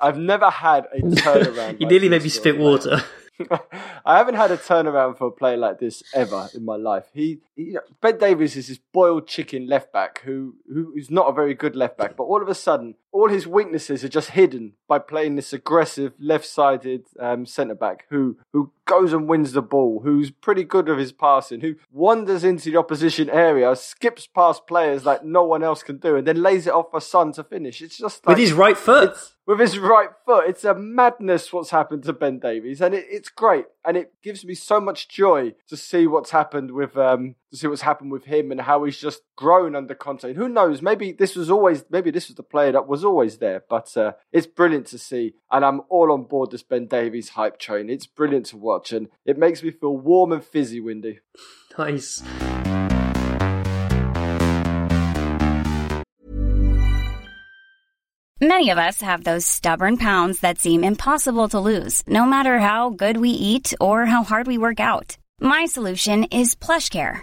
I've never had a turnaround. You like nearly made me spit water. I haven't had a turnaround for a player like this ever in my life. He, he Ben Davies is this boiled chicken left back who who is not a very good left back, but all of a sudden, all his weaknesses are just hidden by playing this aggressive left-sided um, centre back who who goes and wins the ball, who's pretty good with his passing, who wanders into the opposition area, skips past players like no one else can do, and then lays it off for Son to finish. It's just like With his right foot. with his right foot. It's a madness what's happened to Ben Davies, and it, it's great, and it gives me so much joy to see what's happened with um to see what's happened with him and how he's just grown under Conte. And who knows? Maybe this was always maybe this was the player that was always there, but uh, it's brilliant to see, and I'm all on board this Ben Davies hype train. It's brilliant to watch, and it makes me feel warm and fizzy, Windy. Nice. Many of us have those stubborn pounds that seem impossible to lose, no matter how good we eat or how hard we work out. My solution is PlushCare.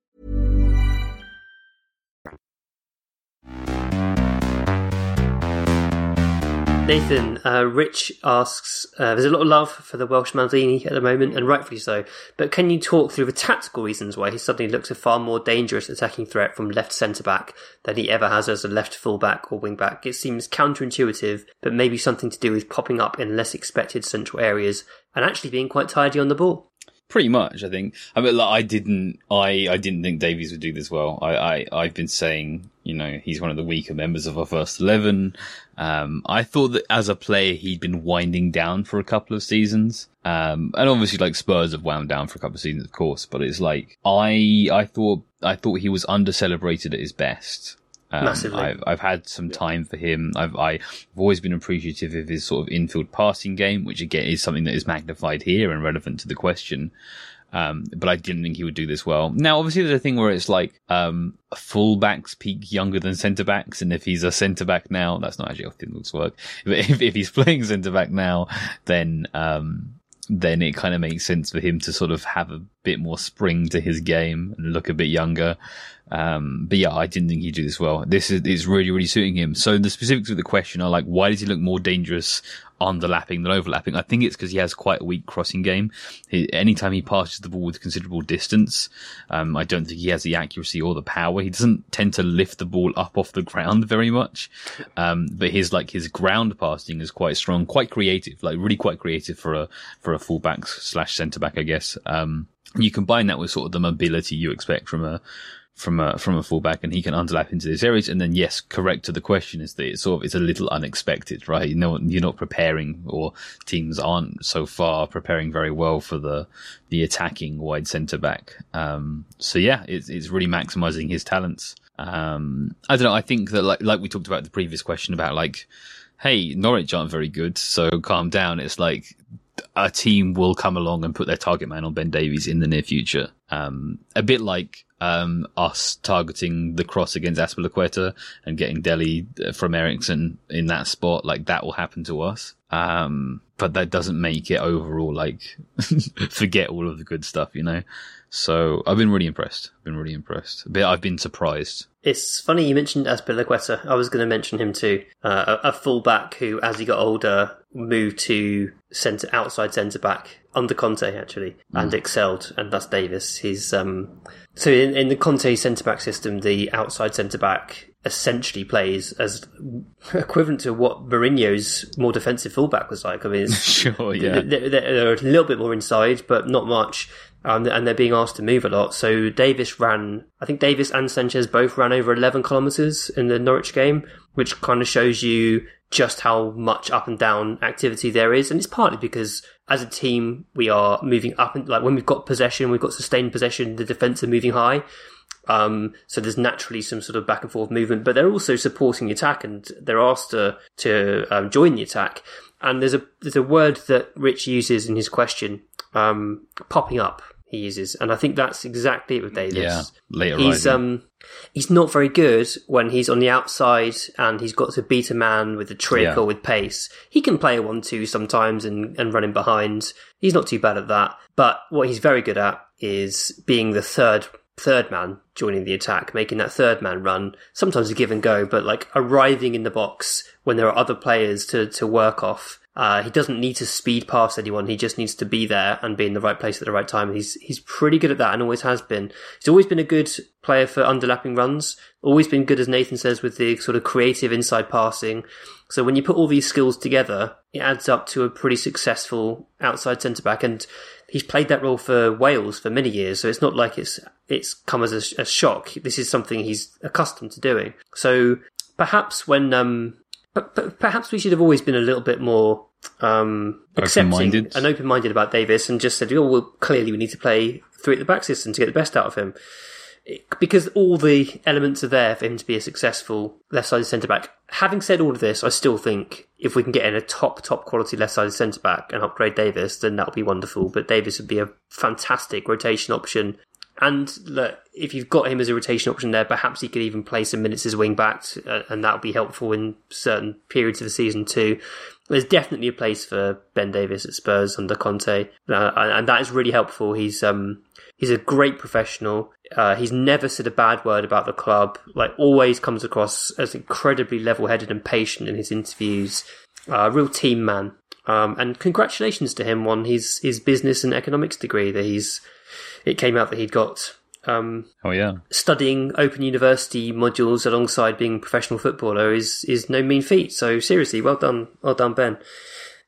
Nathan, uh, Rich asks, uh, there's a lot of love for the Welsh Maldini at the moment, and rightfully so, but can you talk through the tactical reasons why he suddenly looks a far more dangerous attacking threat from left centre back than he ever has as a left full back or wing back? It seems counterintuitive, but maybe something to do with popping up in less expected central areas and actually being quite tidy on the ball. Pretty much, I think. I mean, like, I didn't, I, I didn't think Davies would do this well. I, I, I've been saying, you know, he's one of the weaker members of our first eleven. Um, I thought that as a player, he'd been winding down for a couple of seasons. Um, and obviously, like Spurs have wound down for a couple of seasons, of course. But it's like I, I thought, I thought he was under celebrated at his best. Um, Massively. I've, I've had some time for him. I've, I've always been appreciative of his sort of infield passing game, which again is something that is magnified here and relevant to the question. Um, but I didn't think he would do this well. Now, obviously, there's a thing where it's like, um, fullbacks peak younger than centre backs. And if he's a centre back now, that's not actually how things work. But if, if he's playing centre back now, then, um, then it kind of makes sense for him to sort of have a bit more spring to his game and look a bit younger. Um, but yeah, I didn't think he'd do this well. This is, is really, really suiting him. So the specifics of the question are like, why does he look more dangerous underlapping than overlapping? I think it's because he has quite a weak crossing game. He, anytime he passes the ball with considerable distance, um, I don't think he has the accuracy or the power. He doesn't tend to lift the ball up off the ground very much. Um, but his, like, his ground passing is quite strong, quite creative, like really quite creative for a, for a fullback slash centre back, I guess. Um, you combine that with sort of the mobility you expect from a, from a from a fullback, and he can underlap into these areas. And then, yes, correct to the question is that it's sort of it's a little unexpected, right? You know, you're not preparing, or teams aren't so far preparing very well for the the attacking wide centre back. Um, so yeah, it's it's really maximising his talents. Um, I don't know. I think that like like we talked about the previous question about like, hey, Norwich aren't very good, so calm down. It's like a team will come along and put their target man on Ben Davies in the near future. Um, a bit like um, us targeting the cross against Azpilicueta and getting Dele uh, from Eriksen in that spot, like that will happen to us. Um, but that doesn't make it overall like forget all of the good stuff, you know. So I've been really impressed. I've been really impressed. But I've been surprised. It's funny you mentioned Azpilicueta. I was going to mention him too. Uh, a, a fullback who, as he got older, moved to centre outside centre back under Conte actually, and excelled. And that's Davies. He's um, so in, in the Conte centre back system, the outside centre back essentially plays as equivalent to what Mourinho's more defensive fullback was like. I mean, it's, Sure, yeah. they're, they're a little bit more inside, but not much. Um, and they're being asked to move a lot. So Davies ran, I think Davies and Sanchez both ran over 11 kilometres in the Norwich game, which kind of shows you just how much up and down activity there is. And it's partly because as a team, we are moving up and like when we've got possession, we've got sustained possession, the defence are moving high. Um, so there's naturally some sort of back and forth movement, but they're also supporting the attack and they're asked to, to um, join the attack. And there's a, there's a word that Rich uses in his question, um, popping up he uses. And I think that's exactly it with Davies. Yeah, later He's, rising. um, he's not very good when he's on the outside and he's got to beat a man with a trick Yeah. or with pace. He can play a one-two sometimes and, and run in behind. He's not too bad at that. But what he's very good at is being the third third man joining the attack, making that third man run. Sometimes a give and go, but like arriving in the box when there are other players to to work off. Uh, he doesn't need to speed past anyone. He just needs to be there and be in the right place at the right time. He's he's pretty good at that and always has been. He's always been a good player for underlapping runs. Always been good, as Nathan says, with the sort of creative inside passing. So when you put all these skills together, it adds up to a pretty successful outside centre back. And he's played that role for Wales for many years. So it's not like it's it's come as a, a shock. This is something he's accustomed to doing. So perhaps when um, but, but perhaps we should have always been a little bit more um, accepting and open-minded about Davies and just said, "Oh, well, clearly we need to play three at the back system to get the best out of him." It- because all the elements are there for him to be a successful left-sided centre back. Having said all of this, I still think if we can get in a top, top quality left-sided centre back and upgrade Davies, then that would be wonderful. But Davies would be a fantastic rotation option. And look, if you've got him as a rotation option there, perhaps he could even play some minutes as wing back, uh, and that would be helpful in certain periods of the season too. There's definitely a place for Ben Davies at Spurs under Conte, uh, and that is really helpful. He's um he's a great professional. Uh, he's never said a bad word about the club. Like always comes across as incredibly level-headed and patient in his interviews. Uh, a real team man. Um, and congratulations to him on his his business and economics degree that he's. It came out that he'd got um, oh yeah. studying Open University modules alongside being a professional footballer is is no mean feat. So seriously, well done, well done, Ben.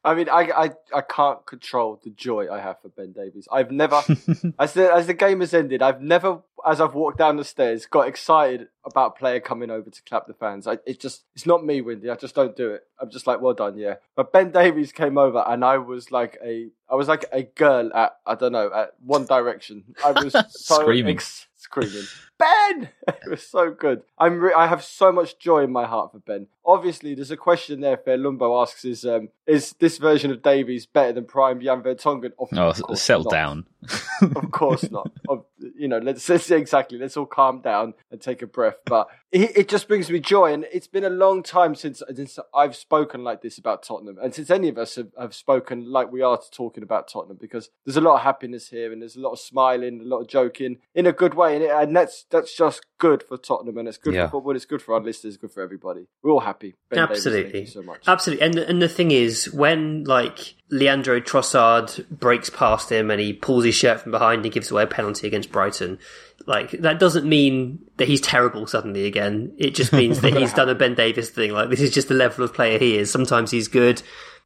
I mean, I, I, I can't control the joy I have for Ben Davies. I've never, as the as the game has ended, I've never, as I've walked down the stairs, got excited about a player coming over to clap the fans. I, it just, it's not me, Windy. I just don't do it. I'm just like, well done, yeah. But Ben Davies came over, and I was like a, I was like a girl at, I don't know, at One Direction. I was so Screaming. ex- screaming. Ben, it was so good. I'm, re- I have so much joy in my heart for Ben. Obviously, there's a question there. Fair Lumbo asks: Is um, is this version of Davies better than Prime Jan Vertonghen? Of Oh, course settle not. down. of course not. Of, you know, let's, let's exactly. Let's all calm down and take a breath. But it, it just brings me joy, and it's been a long time since since I've spoken like this about Tottenham, and since any of us have, have spoken like we are talking about Tottenham, because there's a lot of happiness here, and there's a lot of smiling, a lot of joking in a good way, and, it, and that's that's just good for Tottenham, and it's good Yeah. for football. It's good for our listeners. It's good for everybody. We're all happy. Ben Absolutely, thank you so much. absolutely. And and the thing is, when like Leandro Trossard breaks past him and he pulls his shirt from behind, and gives away a penalty against Brighton. Like that doesn't mean that he's terrible suddenly again. It just means that he's done a Ben Davies thing. Like this is just the level of player he is. Sometimes he's good.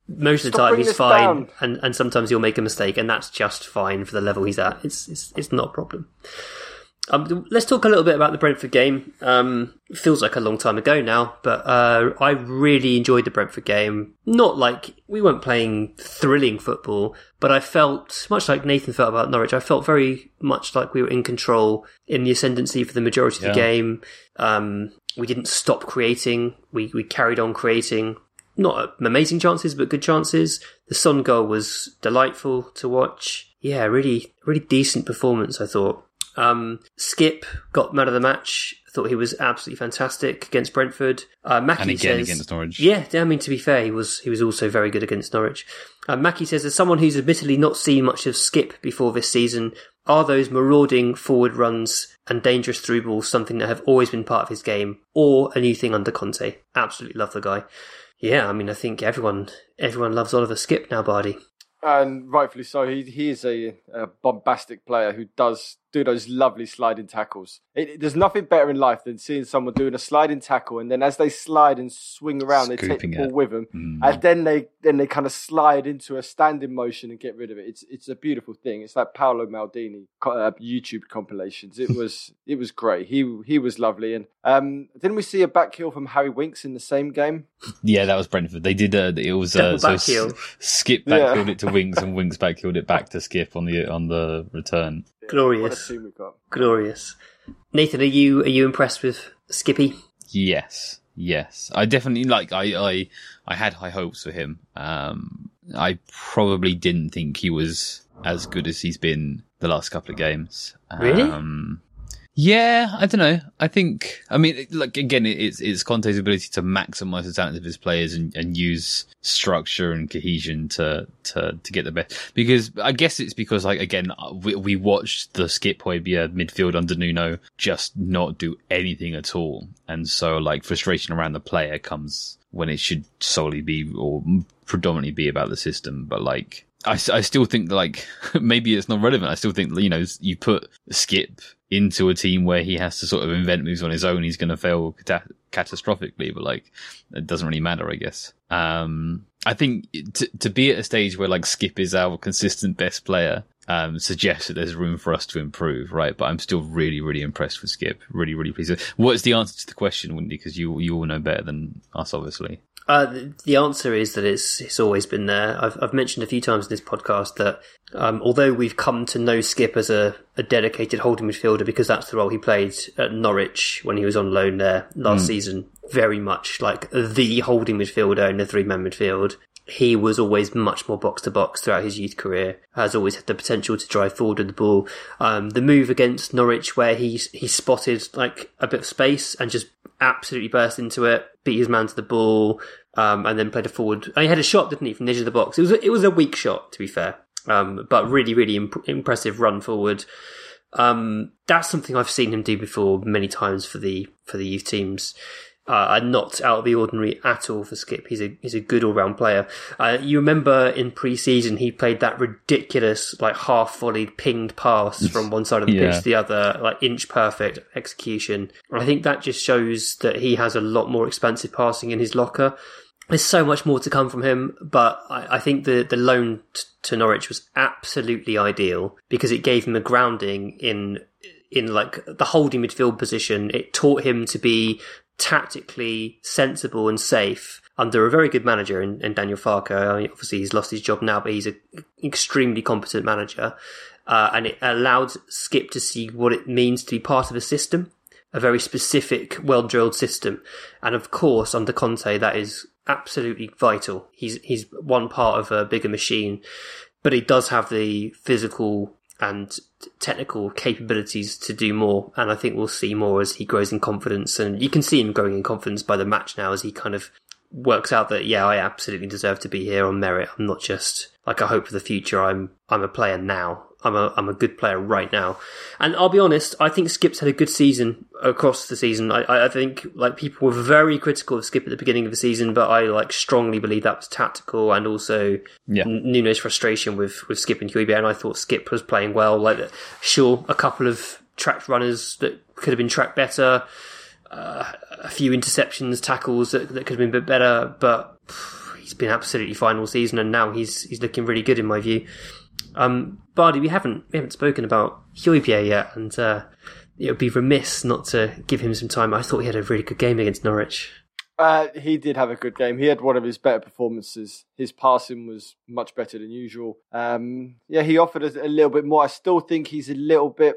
Most of the time he's fine, down. and, and sometimes he'll make a mistake, and that's just fine for the level he's at. It's it's, it's not a problem. Um, let's talk a little bit about the Brentford game. Um, it feels like a long time ago now, but uh, I really enjoyed the Brentford game. Not like we weren't playing thrilling football, but I felt much like Nathan felt about Norwich. I felt very much like we were in control in the ascendancy for the majority of the game. Um, we didn't stop creating. We we carried on creating. Not amazing chances, but good chances. The Son goal was delightful to watch. Yeah, really, really decent performance. I thought. Um, Skipp got man of the match. Thought he was absolutely fantastic against Brentford. Uh, Mackie And again says, against Norwich. Yeah, I mean to be fair, he was he was also very good against Norwich. Uh, Mackie says, as someone who's admittedly not seen much of Skipp before this season, are those marauding forward runs and dangerous through balls something that have always been part of his game, or a new thing under Conte? Absolutely love the guy. Yeah, I mean, I think everyone everyone loves Oliver Skipp now, Bardi. and rightfully so. He he is a, a bombastic player who does do those lovely sliding tackles. It, there's nothing better in life than seeing someone doing a sliding tackle, and then as they slide and swing around, they take the ball it. with them, Mm. and then they then they kind of slide into a standing motion and get rid of it. It's it's a beautiful thing. It's like Paolo Maldini uh, YouTube compilations. It was it was great. He he was lovely, and um, didn't we see a back heel from Harry Winks in the same game? Yeah, that was Brentford. They did. Uh, it was uh, Double so back heel. S- Skipp Yeah. it to Winks, and Winks backheeled it back to Skipp on the on the return. What a Glorious, team we got. glorious. Nathan, are you are you impressed with Skippy? Yes, yes. I definitely like. I I I had high hopes for him. Um, I probably didn't think he was as good as he's been the last couple of games. Really? Um, yeah, I don't know. I think. I mean, like again, it's it's Conte's ability to maximize the talent of his players and, and use structure and cohesion to to to get the best. Because I guess it's because like again, uh, we we watched the Skipp Højbjerg midfield under Nuno just not do anything at all, and so like frustration around the player comes when it should solely be or predominantly be about the system. But like. I, I still think like maybe it's not relevant. I still think you know you put Skipp into a team where he has to sort of invent moves on his own. He's going to fail cata- catastrophically, but like it doesn't really matter, I guess. Um, I think to to be at a stage where like Skipp is our consistent best player um, suggests that there's room for us to improve, right? But I'm still really, really impressed with Skipp. Really, really pleased. What's the answer to the question, Windy? Because you you all know better than us, obviously. Uh, the answer is that it's it's always been there. I've I've mentioned a few times in this podcast that um, although we've come to know Skipp as a, a dedicated holding midfielder because that's the role he played at Norwich when he was on loan there last season, very much like the holding midfielder in the three man midfield. He was always much more box to box throughout his youth career. Has always had the potential to drive forward with the ball. Um, the move against Norwich, where he he spotted like a bit of space and just absolutely burst into it, beat his man to the ball, um, and then played a forward. And he had a shot, didn't he, from the edge of the box? It was a, it was a weak shot, to be fair, um, but really really imp- impressive run forward. Um, that's something I've seen him do before many times for the for the youth teams. Uh, and not out of the ordinary at all for Skipp. He's a he's a good all round player. Uh, you remember in pre-season he played that ridiculous like half volleyed pinged pass from one side of the Yeah. pitch to the other, like inch perfect execution. I think that just shows that he has a lot more expansive passing in his locker. There's so much more to come from him, but I, I think the the loan t- to Norwich was absolutely ideal because it gave him a grounding in in like the holding midfield position. It taught him to be tactically sensible and safe under a very good manager in, in Daniel Farke. I mean, obviously, he's lost his job now, but he's an extremely competent manager. Uh, and it allowed Skipp to see what it means to be part of a system, a very specific, well drilled system. And of course, under Conte, that is absolutely vital. He's he's one part of a bigger machine, but he does have the physical and technical capabilities to do more. And I think we'll see more as he grows in confidence. And you can see him growing in confidence by the match now as he kind of works out that yeah, I absolutely deserve to be here on merit. I'm not just like I hope for the future. I'm I'm a player now. I'm a I'm a good player right now. And I'll be honest, I think Skipp's had a good season across the season. I I think like people were very critical of Skipp at the beginning of the season, but I like strongly believe that was tactical and also Yeah. Nuno's frustration with with Skipp and Højbjerg, and I thought Skipp was playing well. Like, sure, a couple of tracked runners that could have been tracked better, uh, a few interceptions, tackles that, that could have been a bit better, but he's been absolutely fine all season, and now he's he's looking really good in my view. Um, Bardi, we haven't we haven't spoken about Højbjerg yet, and uh, it would be remiss not to give him some time. I thought he had a really good game against Norwich. Uh, he did have a good game. He had one of his better performances. His passing was much better than usual. Um, yeah, he offered us a little bit more. I still think he's a little bit.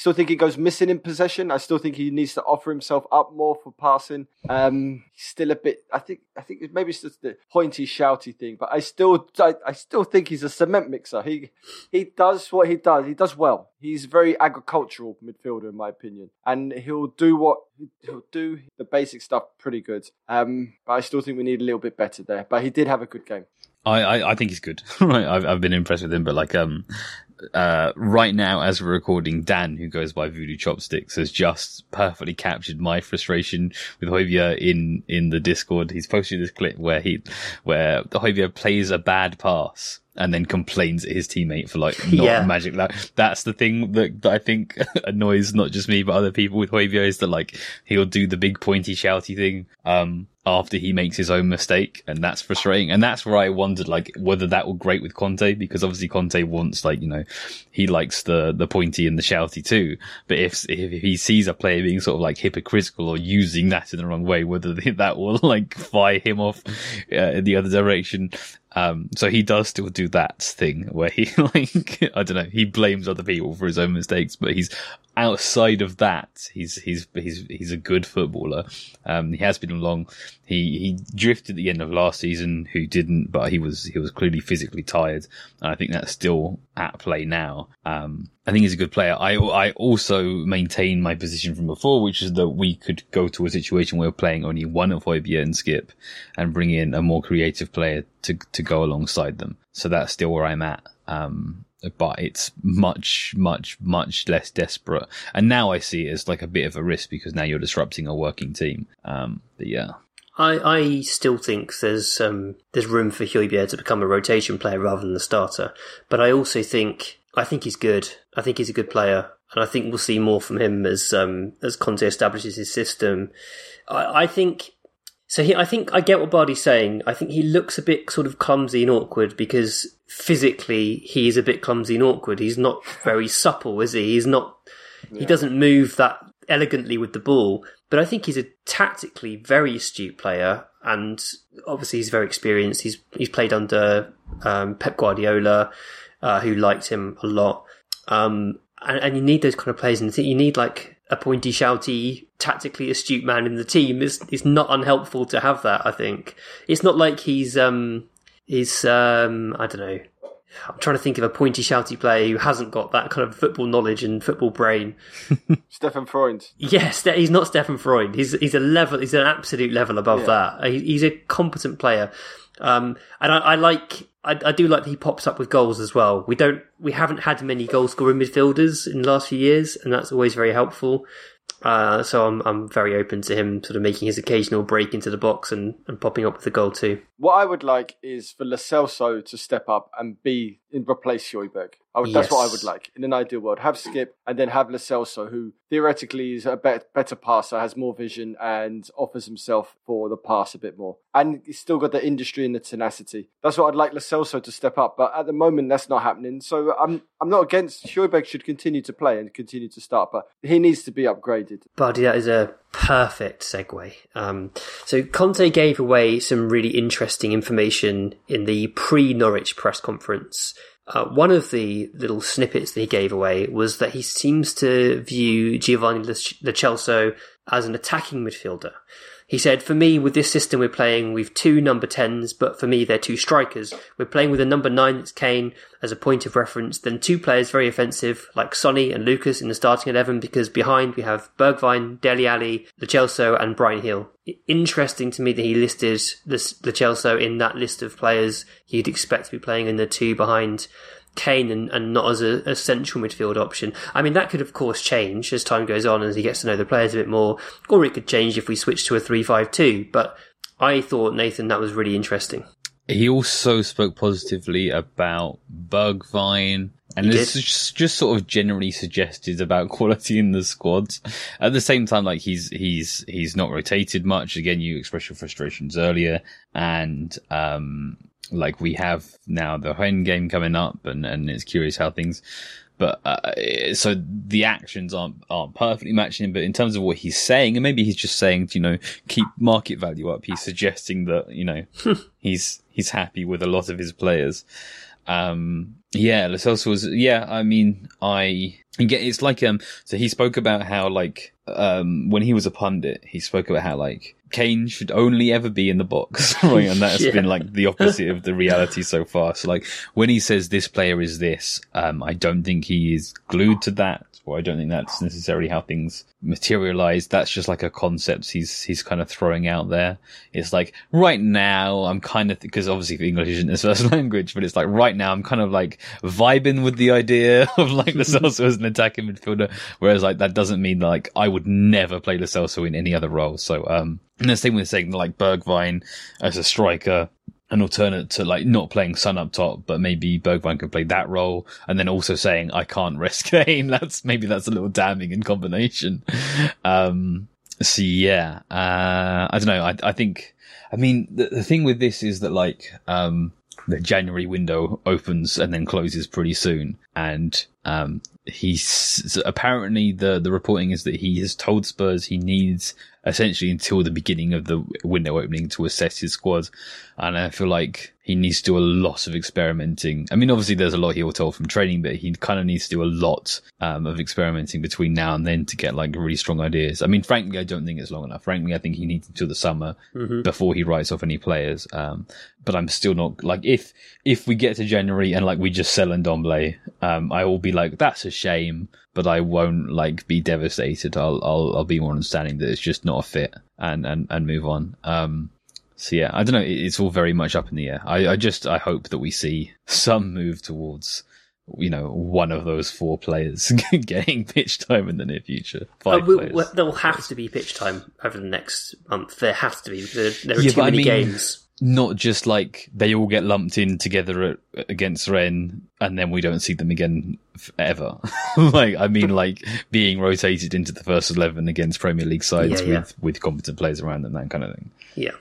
Still think he goes missing in possession. I still think he needs to offer himself up more for passing. Um, still a bit. I think. I think maybe it's just the pointy, shouty thing. But I still, I, I still think he's a cement mixer. He he does what he does. He does well. He's very agricultural midfielder, in my opinion, and he'll do what he'll do the basic stuff pretty good. Um, but I still think we need a little bit better there. But he did have a good game. I, I, I think he's good. right, I've I've been impressed with him, but like um, uh, right now as we're recording, Dan, who goes by Voodoo Chopsticks, has just perfectly captured my frustration with Højbjerg in in the Discord. He's posted this clip where he where Højbjerg plays a bad pass and then complains at his teammate for like not Yeah. magic. That that's the thing that, that I think annoys not just me but other people with Højbjerg is that like he'll do the big pointy shouty thing um after he makes his own mistake and that's frustrating. And that's where I wondered like whether that would great with Conte because obviously Conte wants like you know he likes the the pointy and the shouty too. But if if he sees a player being sort of like hypocritical or using that in the wrong way, whether that will like fire him off uh, in the other direction. Um, so he does still do that thing where he like, I don't know, he blames other people for his own mistakes, but he's outside of that. He's, he's, he's, he's a good footballer. Um, he has been along. He, he drifted at the end of last season, who didn't, but he was, he was clearly physically tired. And I think that's still at play now. Um, I think he's a good player. I, I also maintain my position from before, which is that we could go to a situation where we're playing only one of Højbjerg and Skipp and bring in a more creative player to, to go alongside them. So that's still where I'm at. Um, but it's much, much, much less desperate. And now I see it as like a bit of a risk because now you're disrupting a working team. Um, but yeah. I, I still think there's um, there's room for Højbjerg to become a rotation player rather than the starter. But I also think I think he's good. I think he's a good player, and I think we'll see more from him as um, as Conte establishes his system. I, I think so. He, I think I get what Bardi's saying. I think he looks a bit sort of clumsy and awkward because physically he is a bit clumsy and awkward. He's not very supple, is he? He's not. He doesn't move that elegantly with the ball. But I think he's a tactically very astute player, and obviously he's very experienced. He's he's played under um, Pep Guardiola, uh, who liked him a lot. Um, and, and you need those kind of players and. You need like a pointy, shouty, tactically astute man in the team. It's it's not unhelpful to have that. I think it's not like he's um he's um I don't know. I'm trying to think of a pointy, shouty player who hasn't got that kind of football knowledge and football brain. Stefan Freund. Yes, he's not Stefan Freund. He's he's a level. He's an absolute level above Yeah. that. He's a competent player, um, and I, I like. I, I do like that he pops up with goals as well. We don't. We haven't had many goal scoring midfielders in the last few years, and that's always very helpful. Uh, so I'm I'm very open to him sort of making his occasional break into the box and, and popping up with a goal too. What I would like is for Lo Celso to step up and be in replace Højbjerg. I would, That's what I would like in an ideal world. Have Skipp and then have Lo Celso, who theoretically is a bet- better passer, has more vision, and offers himself for the pass a bit more. And he's still got the industry and the tenacity. That's what I'd like Lo Celso to step up. But at the moment, that's not happening. So I'm I'm not against Højbjerg should continue to play and continue to start, but he needs to be upgraded. Buddy, that is a perfect segue. Um, so Conte gave away some really interesting information in the pre-Norwich press conference. Uh, one of the little snippets that he gave away was that he seems to view Giovanni Lo Celso as an attacking midfielder. He said, for me, with this system we're playing, we've two number 10s, but for me, they're two strikers. We're playing with a number 9 that's Kane as a point of reference, then two players very offensive, like Sonny and Lucas in the starting 11, because behind we have Bergwijn, Dele Alli, Lo Celso, and Bryan Gil. Interesting to me that he listed Celso in that list of players you'd expect to be playing in the two behind Kane and, and not as a, a central midfield option. I mean, that could of course change as time goes on as he gets to know the players a bit more, or it could change if we switch to a 3-5-2, but I thought, Nathan, that was really interesting. He also spoke positively about Bergwijn. And He it's just, just sort of generally suggested about quality in the squad. At the same time, like he's, he's, he's not rotated much. Again, you expressed your frustrations earlier. And, um, like we have now the home game coming up and, and it's curious how things, but, uh, so the actions aren't, aren't perfectly matching but in terms of what he's saying, and maybe he's just saying, you know, keep market value up. He's suggesting that, you know, he's, he's happy with a lot of his players. Um, yeah, Celso was, yeah, I mean, I, get, it's like, um, so he spoke about how, like, um, when he was a pundit, he spoke about how, like, Kane should only ever be in the box, right? And that's Yeah. been like the opposite of the reality so far. So like when he says this player is this, um, I don't think he is glued to that, I don't think that's necessarily how things materialize. That's just like a concept he's he's kind of throwing out there. It's like right now I'm kind of because obviously English isn't his first language, but it's like right now I'm kind of like vibing with the idea of like Lo Celso as an attacking midfielder. Whereas like that doesn't mean like I would never play Lo Celso in any other role. So um, and the same with saying like Bergwijn as a striker an alternate to like not playing Son up top, but maybe Bergwijn could play that role, and then also saying I can't risk Kane. That's maybe that's a little damning in combination. Um, so yeah, uh, I don't know. I, I think, I mean, the, the thing with this is that like, um, the January window opens and then closes pretty soon, and um, he's apparently the the reporting is that he has told Spurs he needs essentially until the beginning of the window opening to assess his squad. And I feel like he needs to do a lot of experimenting. I mean, obviously there's a lot he'll tell from training, but he kind of needs to do a lot um, of experimenting between now and then to get like really strong ideas. I mean, frankly, I don't think it's long enough. Frankly, I think he needs until the summer before he writes off any players. Um, but I'm still not like if if we get to January and like we just sell Ndombele, um, I will be like that's a shame, but I won't like be devastated. I'll I'll I'll be more understanding that it's just not a fit and and and move on. Um, so yeah, I don't know. It's all very much up in the air. I I just I hope that we see some move towards. You know, one of those four players getting pitch time in the near future. Uh, we- players. there will have to be pitch time over the next month. There has to be there, there are Yeah, too but I many mean- games. Not just like they all get lumped in together at, against Rennes and then we don't see them again ever. like, I mean, like being rotated into the first 11 against Premier League sides Yeah, yeah. with, with competent players around them, that kind of thing. Yeah.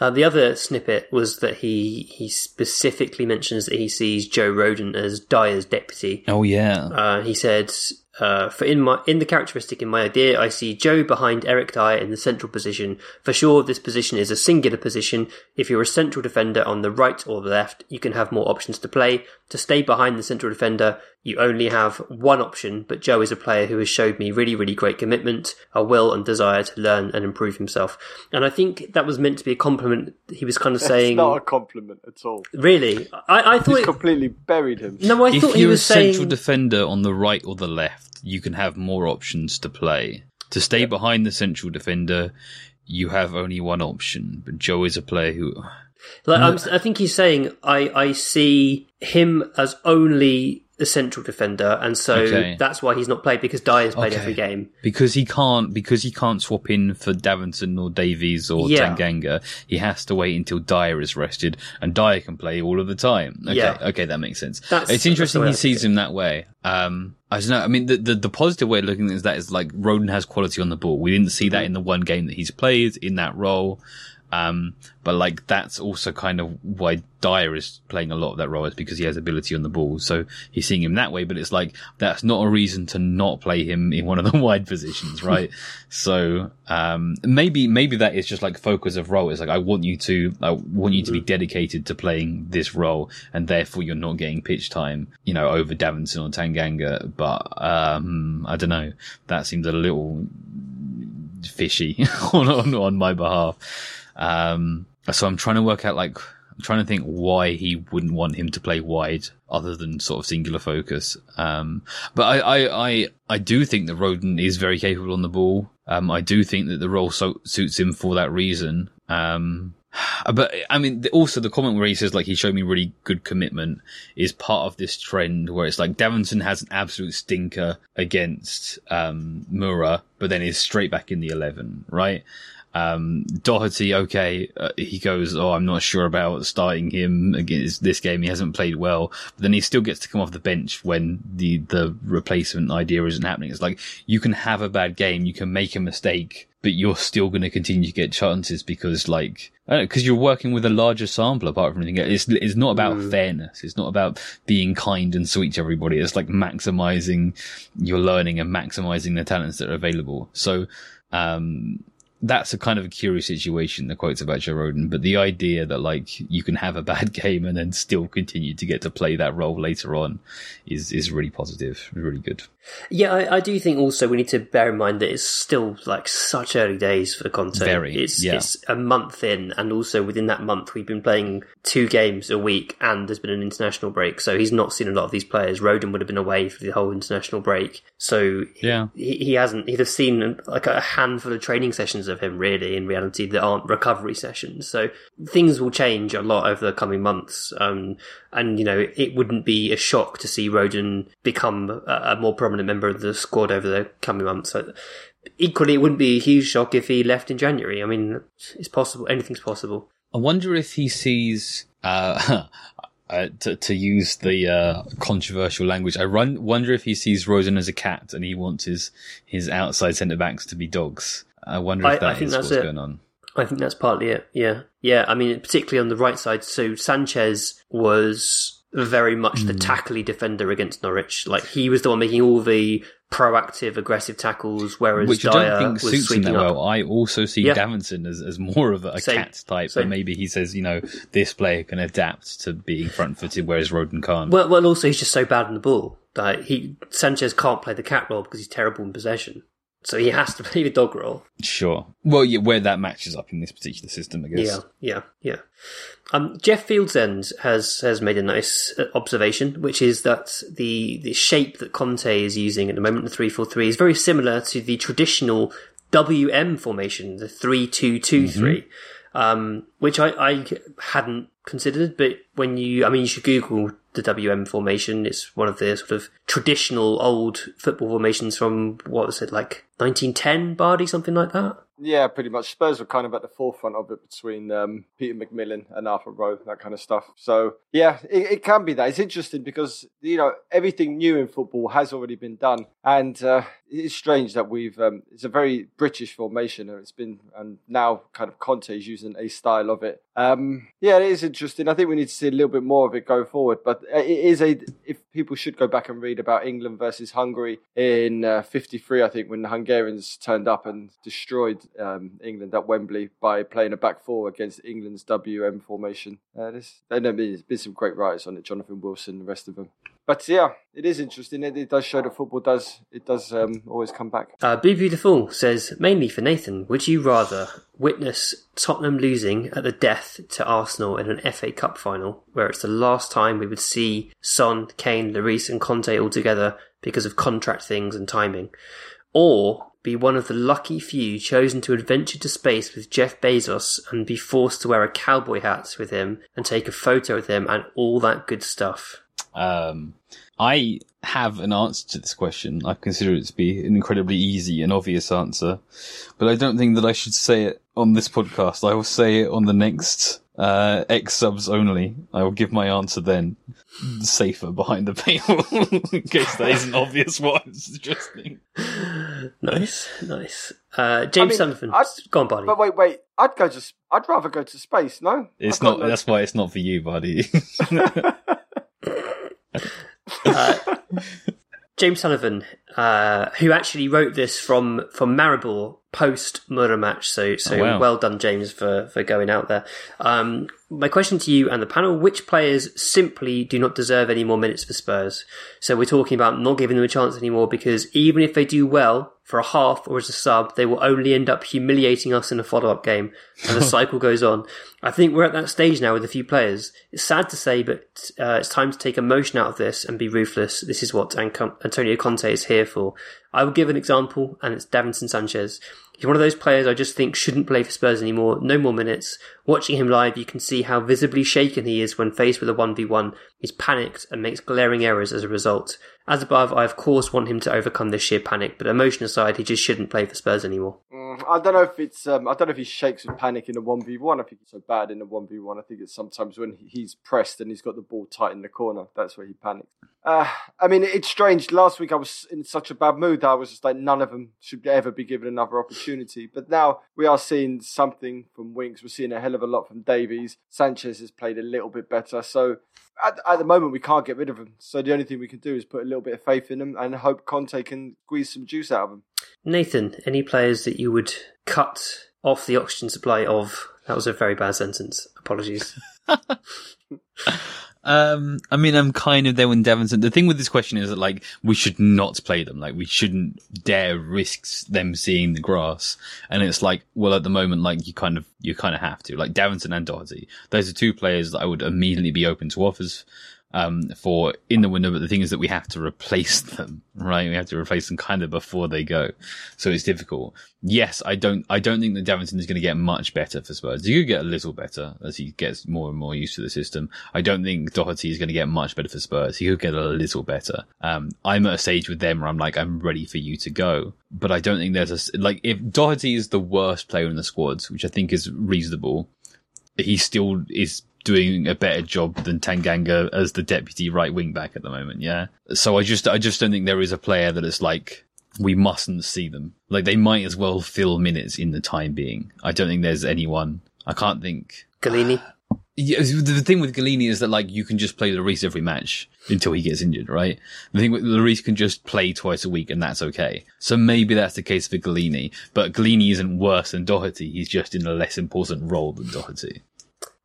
Uh, the other snippet was that he he specifically mentions that he sees Joe Rodon as Dier's deputy. Oh, yeah. Uh, he said, uh, "For in my in the characteristic in my idea, I see Joe behind Eric Dier in the central position. For sure, this position is a singular position. If you're a central defender on the right or the left, you can have more options to play. To stay behind the central defender, you only have one option. But Joe is a player who has showed me really, really great commitment, a will and desire to learn and improve himself. And I think that was meant to be a compliment. He was kind of It's saying, not a compliment at all. really. I, I thought. He's It, completely buried him. no, I if thought he you're a was saying. central defender on the right or the left, you can have more options to play. To stay behind the central defender, you have only one option. But Joe is a player who. Like, I'm, mm. I think he's saying I, I see him as only the central defender, and so Okay. that's why he's not played because Dier's played Okay. every game. because he can't because he can't swap in for Davinson or Davies or Yeah. Tanganga. He has to wait until Dier is rested, and Dier can play all of the time. Okay, Yeah. okay, that makes sense. That's- it's interesting he sees him that way. Um, I don't know. I mean, the, the the positive way of looking at that is like Rodon has quality on the ball. We didn't see that Mm-hmm. in the one game that he's played in that role. Um, but like that's also kind of why Dier is playing a lot of that role is because he has ability on the ball. So he's seeing him that way, but it's like that's not a reason to not play him in one of the wide positions, right? so um, maybe maybe that is just like focus of role. It's like I want you to I want you to be dedicated to playing this role, and therefore you're not getting pitch time, you know, over Davinson or Tanganga. But um, I don't know. That seems a little fishy on, on on my behalf. Um, so I'm trying to work out like I'm trying to think why he wouldn't want him to play wide other than sort of singular focus. Um, but I, I, I, I do think that Rodon is very capable on the ball. Um, I do think that the role so, suits him for that reason. Um, but I mean, also the comment where he says like he showed me really good commitment is part of this trend where it's like Davinson has an absolute stinker against um, Mura, but then is straight back in the eleven, right? Um, Doherty, okay, uh, he goes, oh, I'm not sure about starting him against this game. He hasn't played well, but then he still gets to come off the bench when the, the replacement idea isn't happening. It's like, you can have a bad game, you can make a mistake, but you're still going to continue to get chances because like, I don't know, because you're working with a larger sample apart from anything. It's, it's not about fairness. It's not about being kind and sweet to everybody. It's like maximizing your learning and maximizing the talents that are available. So, um, that's a kind of a curious situation, the quotes about Joe Rodon, but the idea that like you can have a bad game and then still continue to get to play that role later on is, is really positive, really good. Yeah, I, I do think also we need to bear in mind that it's still like such early days for Conte. Very, it's yeah. it's a month in, and also within that month we've been playing two games a week, and there's been an international break, so he's not seen a lot of these players. Rodon would have been away for the whole international break, so Yeah. he, he hasn't. He'd have seen like a handful of training sessions of him, really, in reality, that aren't recovery sessions. So things will change a lot over the coming months. Um, and, you know, it wouldn't be a shock to see Rodon become a, a more prominent member of the squad over the coming months. So, equally, it wouldn't be a huge shock if he left in January. I mean, it's possible. Anything's possible. I wonder if he sees, uh, uh, to, to use the uh, controversial language, I run, wonder if he sees Rodon as a cat and he wants his, his outside centre backs to be dogs. I wonder if I- I that think is that's what's it. going on. I think that's partly it. Yeah. Yeah. I mean, particularly on the right side. So Sanchez was very much Hmm. the tackly defender against Norwich. Like he was the one making all the proactive, aggressive tackles, whereas Which I Dier don't think was suits him that up. well. I also see Yeah. Davinson as, as more of a, a Same. cat type, Same. but maybe he says, you know, this player can adapt to being front footed, whereas Rodon can't. Well, well, also he's just so bad in the ball. that he Sanchez can't play the cat role because he's terrible in possession. So he has to play the dog role. Sure. Well, yeah, where that matches up in this particular system, I guess. Yeah, yeah, yeah. Um, Jeff Fieldsend has has made a nice uh, observation, which is that the the shape that Conte is using at the moment, the three four three, is very similar to the traditional WM formation, the three two two three, um, which I, I hadn't considered. But when you, I mean, you should Google the WM formation. It's one of the sort of traditional old football formations from what was it like 1910, Bardi, something like that. Yeah, pretty much. Spurs were kind of at the forefront of it between um, Peter McWilliam and Arthur Rowe, that kind of stuff. So, yeah, it, it can be that. It's interesting because, you know, everything new in football has already been done. And uh, it's strange that we've, um, it's a very British formation. and It's been, and now kind of Conte is using a style of it. Um, yeah, it is interesting. I think we need to see a little bit more of it go forward. But it is a, if people should go back and read about England versus Hungary in uh, 53, I think, when the Hungarians turned up and destroyed um, England at Wembley by playing a back four against England's WM formation. Uh, there's been some great writers on it, Jonathan Wilson, the rest of them. But yeah, it is interesting. It, it does show that football does it does um, always come back. Uh, Be Beautiful says, mainly for Nathan, would you rather witness Tottenham losing at the death to Arsenal in an FA Cup final, where it's the last time we would see Son, Kane, Lloris, and Conte all together because of contract things and timing, or be one of the lucky few chosen to adventure to space with Jeff Bezos and be forced to wear a cowboy hat with him and take a photo with him and all that good stuff? Um, I have an answer to this question. I consider it to be an incredibly easy and obvious answer, but I don't think that I should say it on this podcast. I will say it on the next uh, X subs only. I will give my answer then, safer behind the paywall, in case that isn't obvious what I'm suggesting. Nice, nice. Uh, James mean, Sullivan, I'd- go on, buddy. But wait, wait, I'd go to. I'd rather go to space. No, It's I've not. no- That's why it's not for you, buddy. James Sullivan, uh, who actually wrote this from from Maribor post Mura match. So so Oh, wow. well done, James, for for going out there. Um, my question to you and the panel: Which players simply do not deserve any more minutes for Spurs? So we're talking about not giving them a chance anymore because even if they do well for a half or as a sub, they will only end up humiliating us in a follow up game, and the cycle goes on. I think we're at that stage now with a few players. It's sad to say, but uh, it's time to take emotion out of this and be ruthless. This is what An- Antonio Conte is here for. I will give an example, and it's Davinson Sanchez. He's one of those players I just think shouldn't play for Spurs anymore. No more minutes. Watching him live, you can see how visibly shaken he is when faced with a 1v1. He's panicked and makes glaring errors as a result. As above, I of course want him to overcome this sheer panic, but emotion aside, he just shouldn't play for Spurs anymore. Mm, I don't know if it's. Um, I don't know if he shakes with panic in a one v one. I think it's so bad in a one v one. I think it's sometimes when he's pressed and he's got the ball tight in the corner. That's where he panics. Uh, I mean, it's strange. Last week I was in such a bad mood that I was just like, none of them should ever be given another opportunity. opportunity. But now we are seeing something from Winks. We're seeing a hell of a lot from Davies. Sanchez has played a little bit better. So at, at the moment, we can't get rid of him. So the only thing we can do is put a little bit of faith in him and hope Conte can squeeze some juice out of him. Nathan, any players that you would cut off the oxygen supply of? That was a very bad sentence. Apologies. Um, I mean, I'm kind of there when Davinson. The thing with this question is that like we should not play them. Like we shouldn't dare risk them seeing the grass. And it's like, well, at the moment, like you kind of you kind of have to. Like Davinson and Doherty, those are two players that I would immediately be open to offers um, for in the window. But the thing is that we have to replace them, right? We have to replace them kind of before they go. So it's difficult. Yes, I don't, I don't think that Davinson is going to get much better for Spurs. He could get a little better as he gets more and more used to the system. I don't think Doherty is going to get much better for Spurs. He could get a little better. Um, I'm at a stage with them where I'm like, I'm ready for you to go. But I don't think there's a, like, if Doherty is the worst player in the squad, which I think is reasonable, he still is doing a better job than Tanganga as the deputy right wing back at the moment. Yeah. So I just, I just don't think there is a player that is like, we mustn't see them. Like they might as well fill minutes in the time being. I don't think there's anyone. I can't think. Gollini. Yeah, the thing with Gollini is that like you can just play Lloris every match until he gets injured, right? The thing with Lloris can just play twice a week and that's okay. So maybe that's the case for Gollini, but Gollini isn't worse than Doherty. He's just in a less important role than Doherty.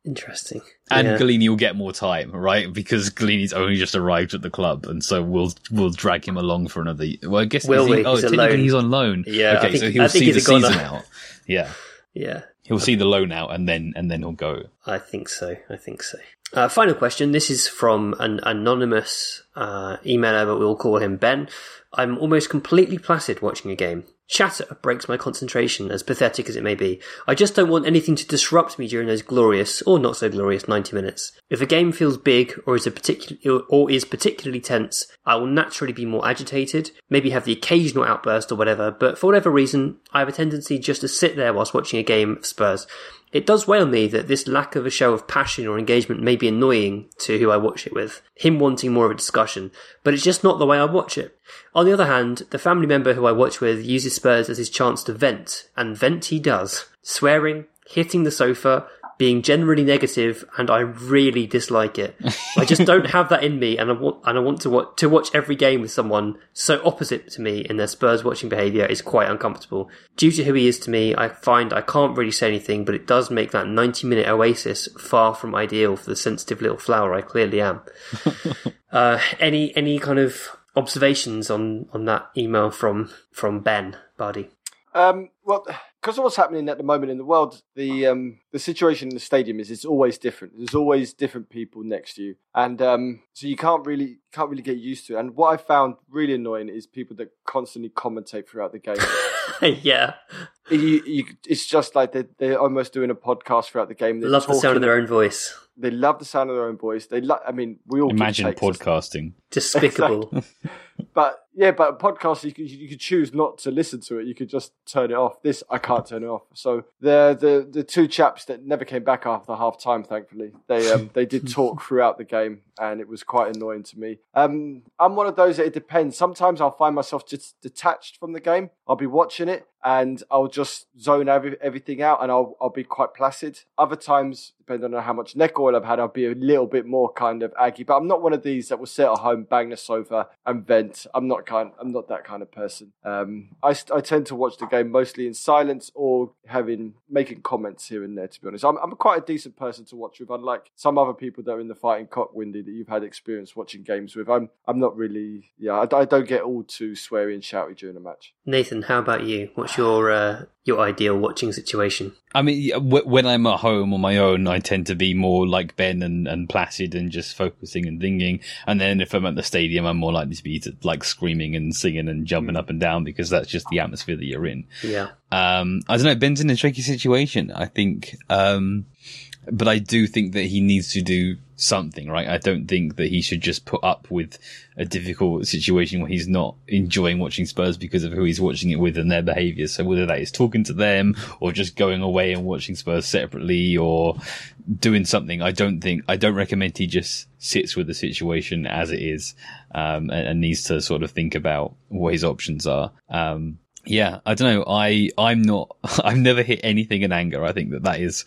Interesting. And Yeah. Gollini will get more time, right? Because Gollini's only just arrived at the club, and so we'll we'll drag him along for another. Well, I guess Will he, oh, He's technically he's on loan. Yeah, okay, think- so he'll see the season out. Yeah, Yeah. he'll see the loan out, and then and then he'll go. I think so. I think so. Uh, final question. This is from an anonymous uh, emailer, but we'll call him Ben. I'm almost completely placid watching a game. Chatter breaks my concentration, as pathetic as it may be. I just don't want anything to disrupt me during those glorious, or not so glorious, 90 minutes. If a game feels big, or is a or is particularly tense, I will naturally be more agitated, maybe have the occasional outburst or whatever, but for whatever reason, I have a tendency just to sit there whilst watching a game of Spurs. It does on me that this lack of a show of passion or engagement may be annoying to who I watch it with, him wanting more of a discussion, but it's just not the way I watch it. On the other hand, the family member who I watch with uses Spurs as his chance to vent, and vent he does. Swearing, hitting the sofa, being generally negative, and I really dislike it. I just don't have that in me, and I want and I want to watch to watch every game with someone so opposite to me in their Spurs watching behaviour is quite uncomfortable. Due to who he is to me, I find I can't really say anything, but it does make that ninety minute oasis far from ideal for the sensitive little flower I clearly am. uh, any any kind of observations on on that email from from Ben Bardi? Um, well, because of what's happening at the moment in the world, the um, the situation in the stadium is it's always different. There's always different people next to you, and um, so you can't really can't really get used to it. And what I found really annoying is people that constantly commentate throughout the game. yeah, you, you, it's just like they're, they're almost doing a podcast throughout the game. They're love the sound of their own voice. They love the sound of their own voice. They, lo- I mean, we all Imagine podcasting. Despicable. But yeah, but a podcast you could you could choose not to listen to it. You could just turn it off. This I can't turn it off. So the the the two chaps that never came back after half time, thankfully, they um they did talk throughout the game, and it was quite annoying to me. Um, I'm one of those that it depends. Sometimes I'll find myself just detached from the game. I'll be watching it and I'll just zone every, everything out, and I'll I'll be quite placid. Other times, depending on how much neck oil I've had, I'll be a little bit more kind of aggy. But I'm not one of these that will sit at home, bang the sofa, and vent. I'm not kind. I'm not that kind of person. Um, I, I tend to watch the game mostly in silence or having making comments here and there. To be honest, I'm I'm quite a decent person to watch with. Unlike some other people that are in the fighting cock, Windy, that you've had experience watching games with. I'm I'm not really. Yeah, I, I don't get all too sweary and shouty during a match. Nathan, how about you? What's your uh, your ideal watching situation? I mean, when I'm at home on my own, I tend to be more like Ben and, and placid and just focusing and thinking. And then if I'm at the stadium, I'm more likely to be to, like screaming and singing and jumping up and down because that's just the atmosphere that you're in. Yeah, Um, I don't know. Ben's in a tricky situation. I think, um, but I do think that he needs to do something, right? I don't think that he should just put up with a difficult situation where he's not enjoying watching Spurs because of who he's watching it with and their behaviour. So whether that is talking to them or just going away and watching Spurs separately or doing something, I don't think, I don't recommend he just sits with the situation as it is, um, and, and needs to sort of think about what his options are. Um, Yeah, I don't know. I I'm not. I've never hit anything in anger. I think that that is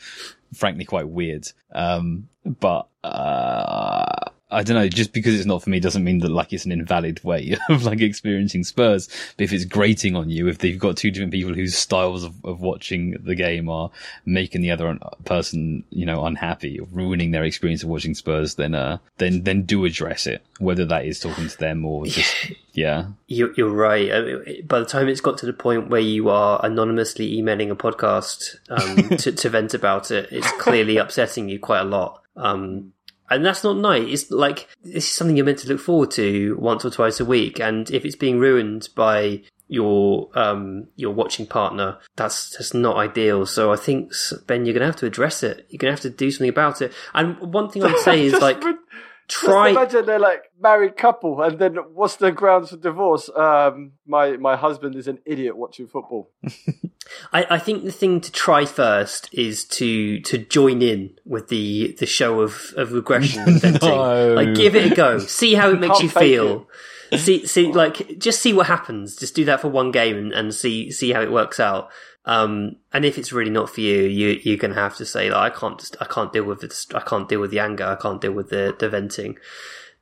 frankly quite weird. Um, but uh, I don't know. Just because it's not for me doesn't mean that like it's an invalid way of like experiencing Spurs. But if it's grating on you, if they've got two different people whose styles of, of watching the game are making the other person, you know, unhappy, or ruining their experience of watching Spurs, then uh, then then do address it. Whether that is talking to them or just yeah. You're, you're right. I mean, by the time it's got to the point where you are anonymously emailing a podcast um, to, to vent about it, it's clearly upsetting you quite a lot. Um, and that's not nice. It's like this is something you're meant to look forward to once or twice a week, and if it's being ruined by your um your watching partner, that's just not ideal. So I think Ben, you're gonna have to address it. You're gonna have to do something about it. And one thing I would say is like try. Just imagine they're like married couple, and then what's the grounds for divorce? Um, my my husband is an idiot watching football. I, I think the thing to try first is to to join in with the the show of, of regression. No. Like give it a go. See how it makes you feel. See see like just see what happens. Just do that for one game and, and see see how it works out. Um, and if it's really not for you, you you're gonna have to say like I can't just I can't deal with this. I can't deal with the anger. I can't deal with the the venting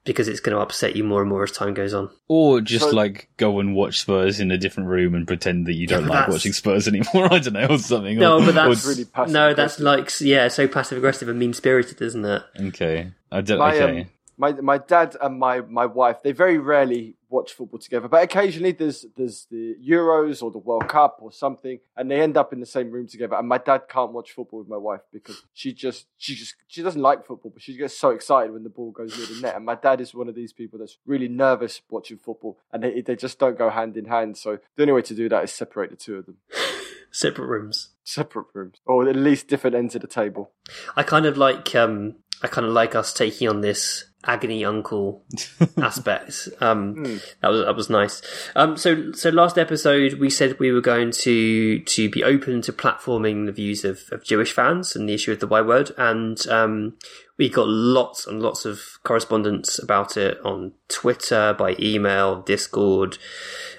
because it's going to upset you more and more as time goes on. Or just So- like go and watch Spurs in a different room and pretend that you don't but like watching Spurs anymore. I don't know, or something. No, or, but that's or- really passive no, that's aggressive. like yeah, so passive aggressive and mean spirited, isn't it? okay. I don't. My, okay. um, my my dad and my my wife they very rarely watch football together, but occasionally there's there's the Euros or the World Cup or something, and they end up in the same room together. And my dad can't watch football with my wife because she just she just she doesn't like football, but she gets so excited when the ball goes near the net. And my dad is one of these people that's really nervous watching football, and they they just don't go hand in hand. So the only way to do that is separate the two of them, Separate rooms. separate rooms, or at least different ends of the table. I kind of like um I kind of like us taking on this agony uncle aspect. Um that was that was nice. Um so so last episode we said we were going to to be open to platforming the views of, of Jewish fans and the issue of the Y word and um we got lots and lots of correspondence about it on Twitter, by email, Discord.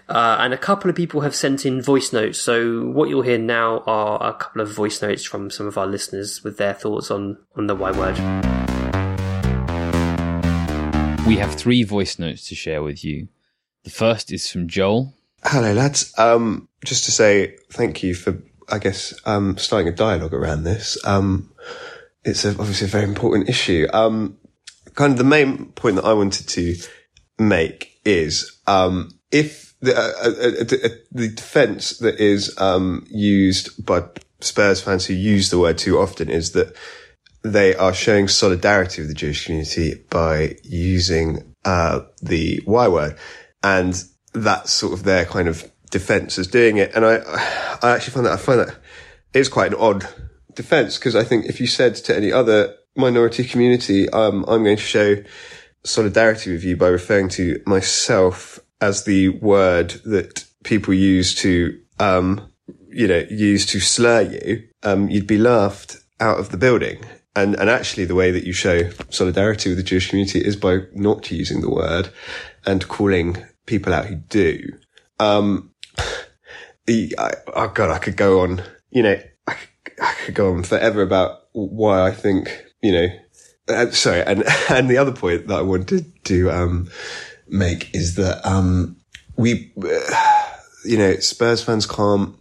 Uh, and a couple of people have sent in voice notes. So what you'll hear now are a couple of voice notes from some of our listeners with their thoughts on, on the Y word. We have three voice notes to share with you. The first is from Joel. Hello, lads. Um, just to say thank you for, I guess, um, starting a dialogue around this. Um, it's a, obviously a very important issue. Um, kind of the main point that I wanted to make is, um, if the, uh, uh, uh, uh, the defense that is, um, used by Spurs fans who use the word too often is that they are showing solidarity with the Jewish community by using uh, the Y word, and that's sort of their kind of defense as doing it. And I, I actually find that I find that it's quite an odd defense because I think if you said to any other minority community, um, I'm going to show solidarity with you by referring to myself as the word that people use to, um, you know, use to slur you, um, you'd be laughed out of the building. And, and actually the way that you show solidarity with the Jewish community is by not using the word and calling people out who do. Um, the, I, oh God, I could go on, you know, I could, I could go on forever about why I think, you know, uh, sorry. And, and the other point that I wanted to, um, make is that, um, we, uh, you know, Spurs fans can't,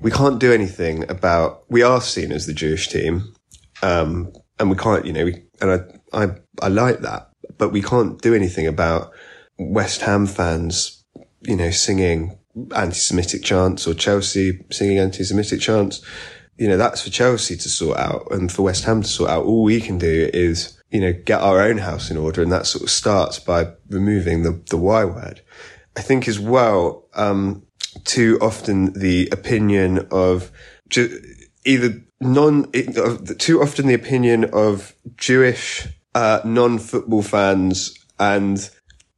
we can't do anything about, we are seen as the Jewish team. Um, and we can't, you know, we, and I, I, I like that, but we can't do anything about West Ham fans, you know, singing anti-Semitic chants or Chelsea singing anti-Semitic chants. You know, that's for Chelsea to sort out and for West Ham to sort out. All we can do is, you know, get our own house in order. And that sort of starts by removing the, the Y word. I think as well, um, too often the opinion of ju- either non, too often the opinion of Jewish, uh, non-football fans and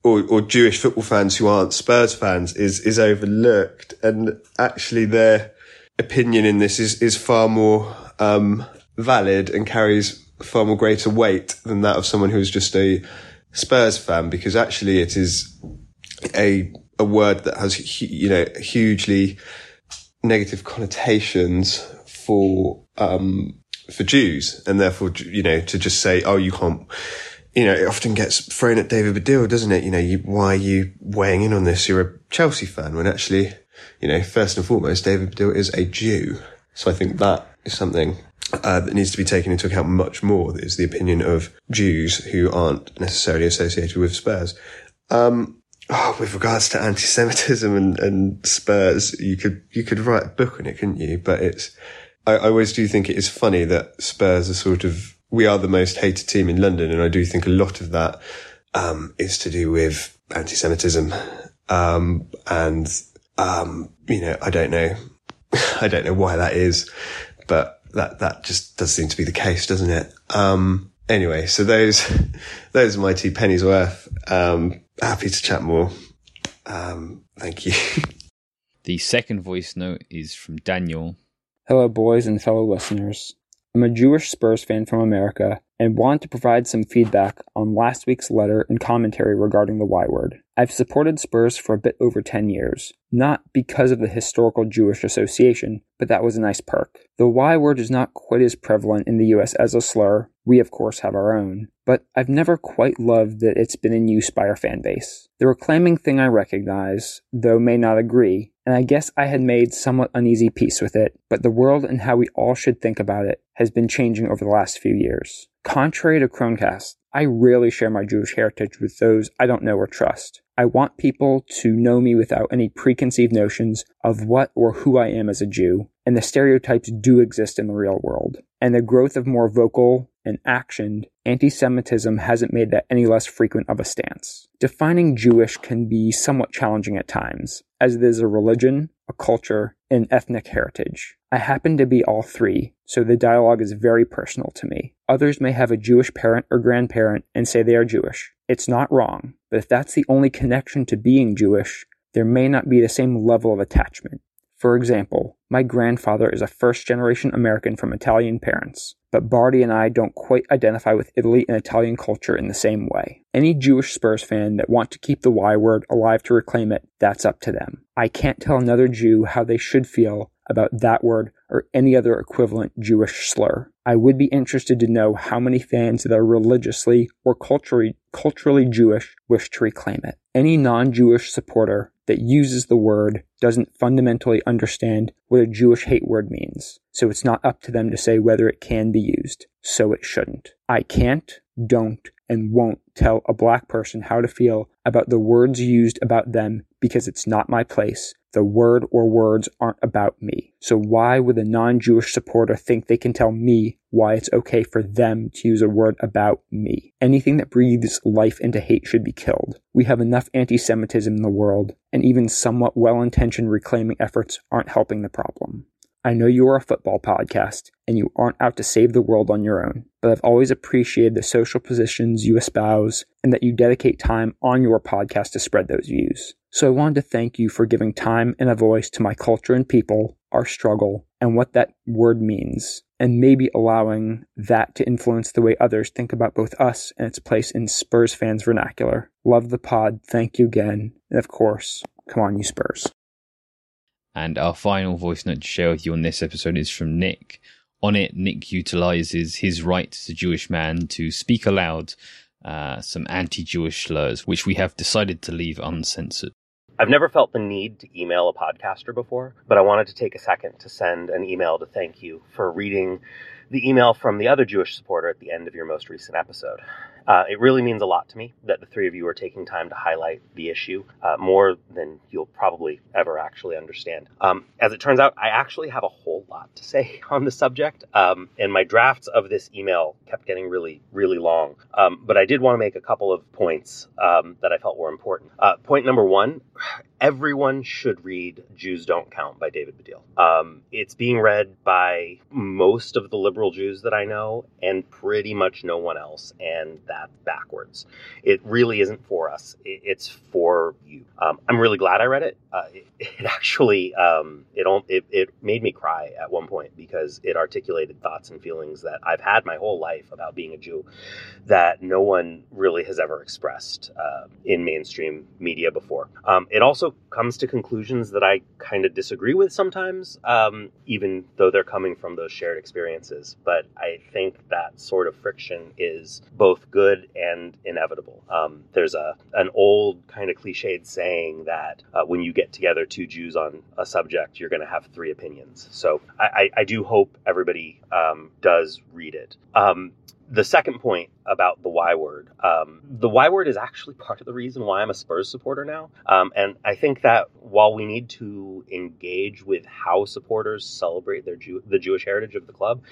or, or Jewish football fans who aren't Spurs fans is is overlooked, and actually their opinion in this is is far more um, valid and carries far more greater weight than that of someone who's just a Spurs fan, because actually it is a a word that has, you know, hugely negative connotations for, um, for Jews. And therefore, you know, to just say, oh, you can't, you know, it often gets thrown at David Baddiel, doesn't it? You know, you, why are you weighing in on this? You're a Chelsea fan when actually, you know, first and foremost, David Baddiel is a Jew. So I think that is something uh, that needs to be taken into account much more. Is the opinion of Jews who aren't necessarily associated with Spurs. Um, oh, with regards to anti-Semitism and, and Spurs, you could you could write a book on it, couldn't you? But it's I, I always do think it is funny that Spurs are sort of we are the most hated team in London, and I do think a lot of that um, is to do with anti-Semitism, um, and um, you know I don't know I don't know why that is, but that that just does seem to be the case, doesn't it? Um, anyway, so those those are my two pennies worth. Um, happy to chat more. Um, thank you. The second voice note is from Daniel. Hello, boys and fellow listeners. I'm a Jewish Spurs fan from America and want to provide some feedback on last week's letter and commentary regarding the Y word. I've supported Spurs for a bit over 10 years, not because of the historical Jewish association, but that was a nice perk. The Y word is not quite as prevalent in the US as a slur. We, of course, have our own, but I've never quite loved that it's been in use by our fan base. The reclaiming thing I recognize, though may not agree, and I guess I had made somewhat uneasy peace with it, but the world and how we all should think about it has been changing over the last few years. Contrary to Cronecast, I rarely share my Jewish heritage with those I don't know or trust. I want people to know me without any preconceived notions of what or who I am as a Jew, and the stereotypes do exist in the real world. And the growth of more vocal and actioned anti Semitism hasn't made that any less frequent of a stance. Defining Jewish can be somewhat challenging at times, as it is a religion, a culture, and ethnic heritage. I happen to be all three, so the dialogue is very personal to me. Others may have a Jewish parent or grandparent and say they are Jewish. It's not wrong, but if that's the only connection to being Jewish, there may not be the same level of attachment. For example, my grandfather is a first generation American from Italian parents, but Bardi and I don't quite identify with Italy and Italian culture in the same way. Any Jewish Spurs fan that want to keep the Y word alive to reclaim it, that's up to them. I can't tell another Jew how they should feel about that word or any other equivalent Jewish slur. I would be interested to know how many fans that are religiously or culturally, culturally Jewish wish to reclaim it. Any non-Jewish supporter that uses the word doesn't fundamentally understand what a Jewish hate word means. So it's not up to them to say whether it can be used. So it shouldn't. I can't, don't, and won't tell a black person how to feel about the words used about them because it's not my place. The word or words aren't about me. So why would a non-Jewish supporter think they can tell me why it's okay for them to use a word about me? Anything that breathes life into hate should be killed. We have enough anti-Semitism in the world, and even somewhat well-intentioned reclaiming efforts aren't helping the problem. I know you are a football podcast and you aren't out to save the world on your own, but I've always appreciated the social positions you espouse and that you dedicate time on your podcast to spread those views. So I wanted to thank you for giving time and a voice to my culture and people, our struggle, and what that word means, and maybe allowing that to influence the way others think about both us and its place in Spurs fans' vernacular. Love the pod. Thank you again. And of course, come on, you Spurs. And our final voice note to share with you on this episode is from Nick. On it, Nick utilizes his right as a Jewish man to speak aloud uh, some anti Jewish slurs, which we have decided to leave uncensored. I've never felt the need to email a podcaster before, but I wanted to take a second to send an email to thank you for reading the email from the other Jewish supporter at the end of your most recent episode. Uh, it really means a lot to me that the three of you are taking time to highlight the issue uh, more than you'll probably ever actually understand. Um, as it turns out, I actually have a whole lot to say on the subject, um, and my drafts of this email kept getting really, really long. Um, but I did want to make a couple of points um, that I felt were important. Uh, point number one everyone should read Jews Don't Count by David Baddiel. Um, it's being read by most of the liberal Jews that I know and pretty much no one else, and that's backwards. It really isn't for us, it's for you. Um, I'm really glad I read it uh, it, it actually um, it, it it made me cry at one point because it articulated thoughts and feelings that I've had my whole life about being a Jew that no one really has ever expressed uh, in mainstream media before. Um, it also comes to conclusions that I kind of disagree with sometimes, um, even though they're coming from those shared experiences. But I think that sort of friction is both good and inevitable. Um, there's a an old kind of cliched saying that uh, when you get together two Jews on a subject, you're going to have three opinions. So I, I, I do hope everybody um, does read it. The second point about the Y word, um, the Y word is actually part of the reason why I'm a Spurs supporter now. Um, and I think that while we need to engage with how supporters celebrate their Jew- the Jewish heritage of the club,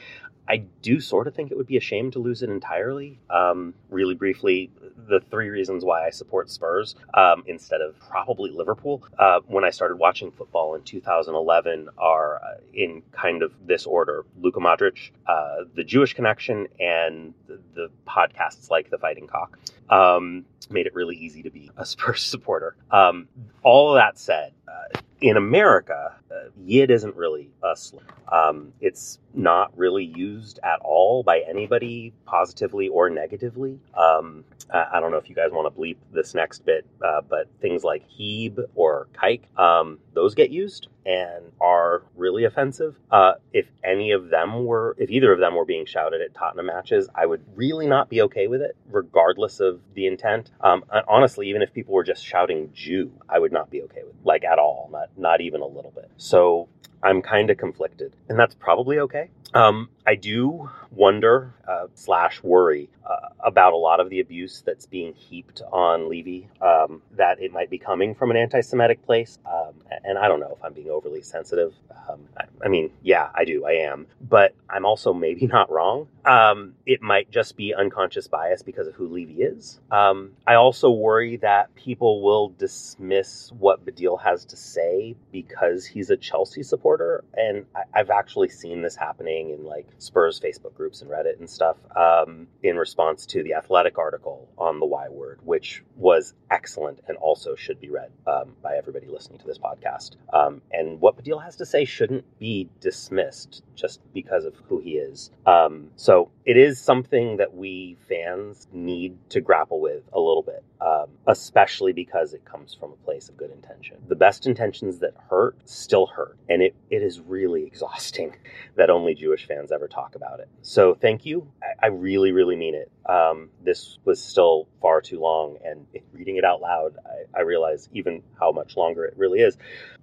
I do sort of think it would be a shame to lose it entirely. Um, really briefly, the three reasons why I support Spurs um, instead of probably Liverpool uh, when I started watching football in 2011 are uh, in kind of this order Luka Modric, uh, the Jewish connection, and the, the podcasts like The Fighting Cock. Um, made it really easy to be a Spurs supporter. Um, all of that said, uh, in America, uh, Yid isn't really a slur. Um, it's not really used at all by anybody, positively or negatively. Um, I, I don't know if you guys want to bleep this next bit, uh, but things like Heeb or Kike, um, those get used and are really offensive. Uh, if any of them were, if either of them were being shouted at Tottenham matches, I would really not be okay with it, regardless of the intent. Um, honestly, even if people were just shouting Jew, I would not be okay with, it, like at all, not not even a little bit. So I'm kind of conflicted, and that's probably okay. Um, I do wonder uh, slash worry uh, about a lot of the abuse that's being heaped on Levy. Um, that it might be coming from an anti-Semitic place, um, and I don't know if I'm being overly sensitive. Um, I, I, mean, yeah, I do, I am, but I'm also maybe not wrong. Um, it might just be unconscious bias because of who Levy is. Um, I also worry that people will dismiss what Baddiel has to say because he's a Chelsea supporter, and I, I've actually seen this happening in like Spurs Facebook groups and Reddit and stuff um, in response to the Athletic article on the Y word, which was excellent and also should be read um, by everybody listening to this podcast. Um, and what Baddiel has to say shouldn't be dismissed just because of who he is. Um, so it is something that we fans need to grapple with a little bit, um, especially because it comes from a place of good intention. The best intentions that hurt still hurt, and it, it is really exhausting that only Jewish fans ever talk about it. So thank you. I, I really, really mean it. Um, this was still far too long, and reading it out loud, I, I realize even how much longer it really is.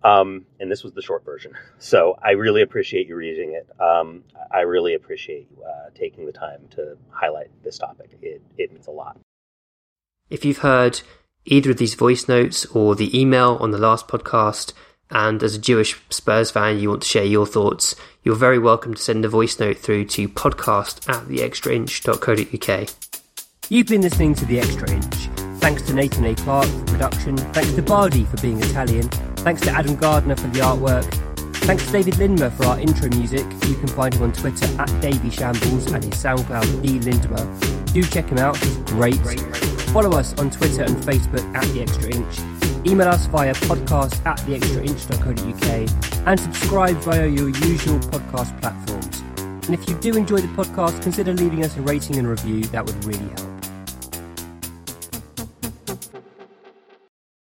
Um, and this was the short version. So I really appreciate you reading it. Um, I really appreciate you uh, taking the time to highlight this topic. It, it means a lot. If you've heard either of these voice notes or the email on the last podcast, and as a Jewish Spurs fan, you want to share your thoughts, you're very welcome to send a voice note through to podcast at theextrainch.co.uk. You've been listening to The Extra Inch. Thanks to Nathan A. Clark for production. Thanks to Bardi for being Italian. Thanks to Adam Gardner for the artwork. Thanks to David Lindmer for our intro music. You can find him on Twitter at Davy Shambles and his SoundCloud D Lindmer. Do check him out, he's great. Follow us on Twitter and Facebook at The Extra Inch. Email us via podcast at theextrainch.co.uk and subscribe via your usual podcast platforms. And if you do enjoy the podcast, consider leaving us a rating and review, that would really help.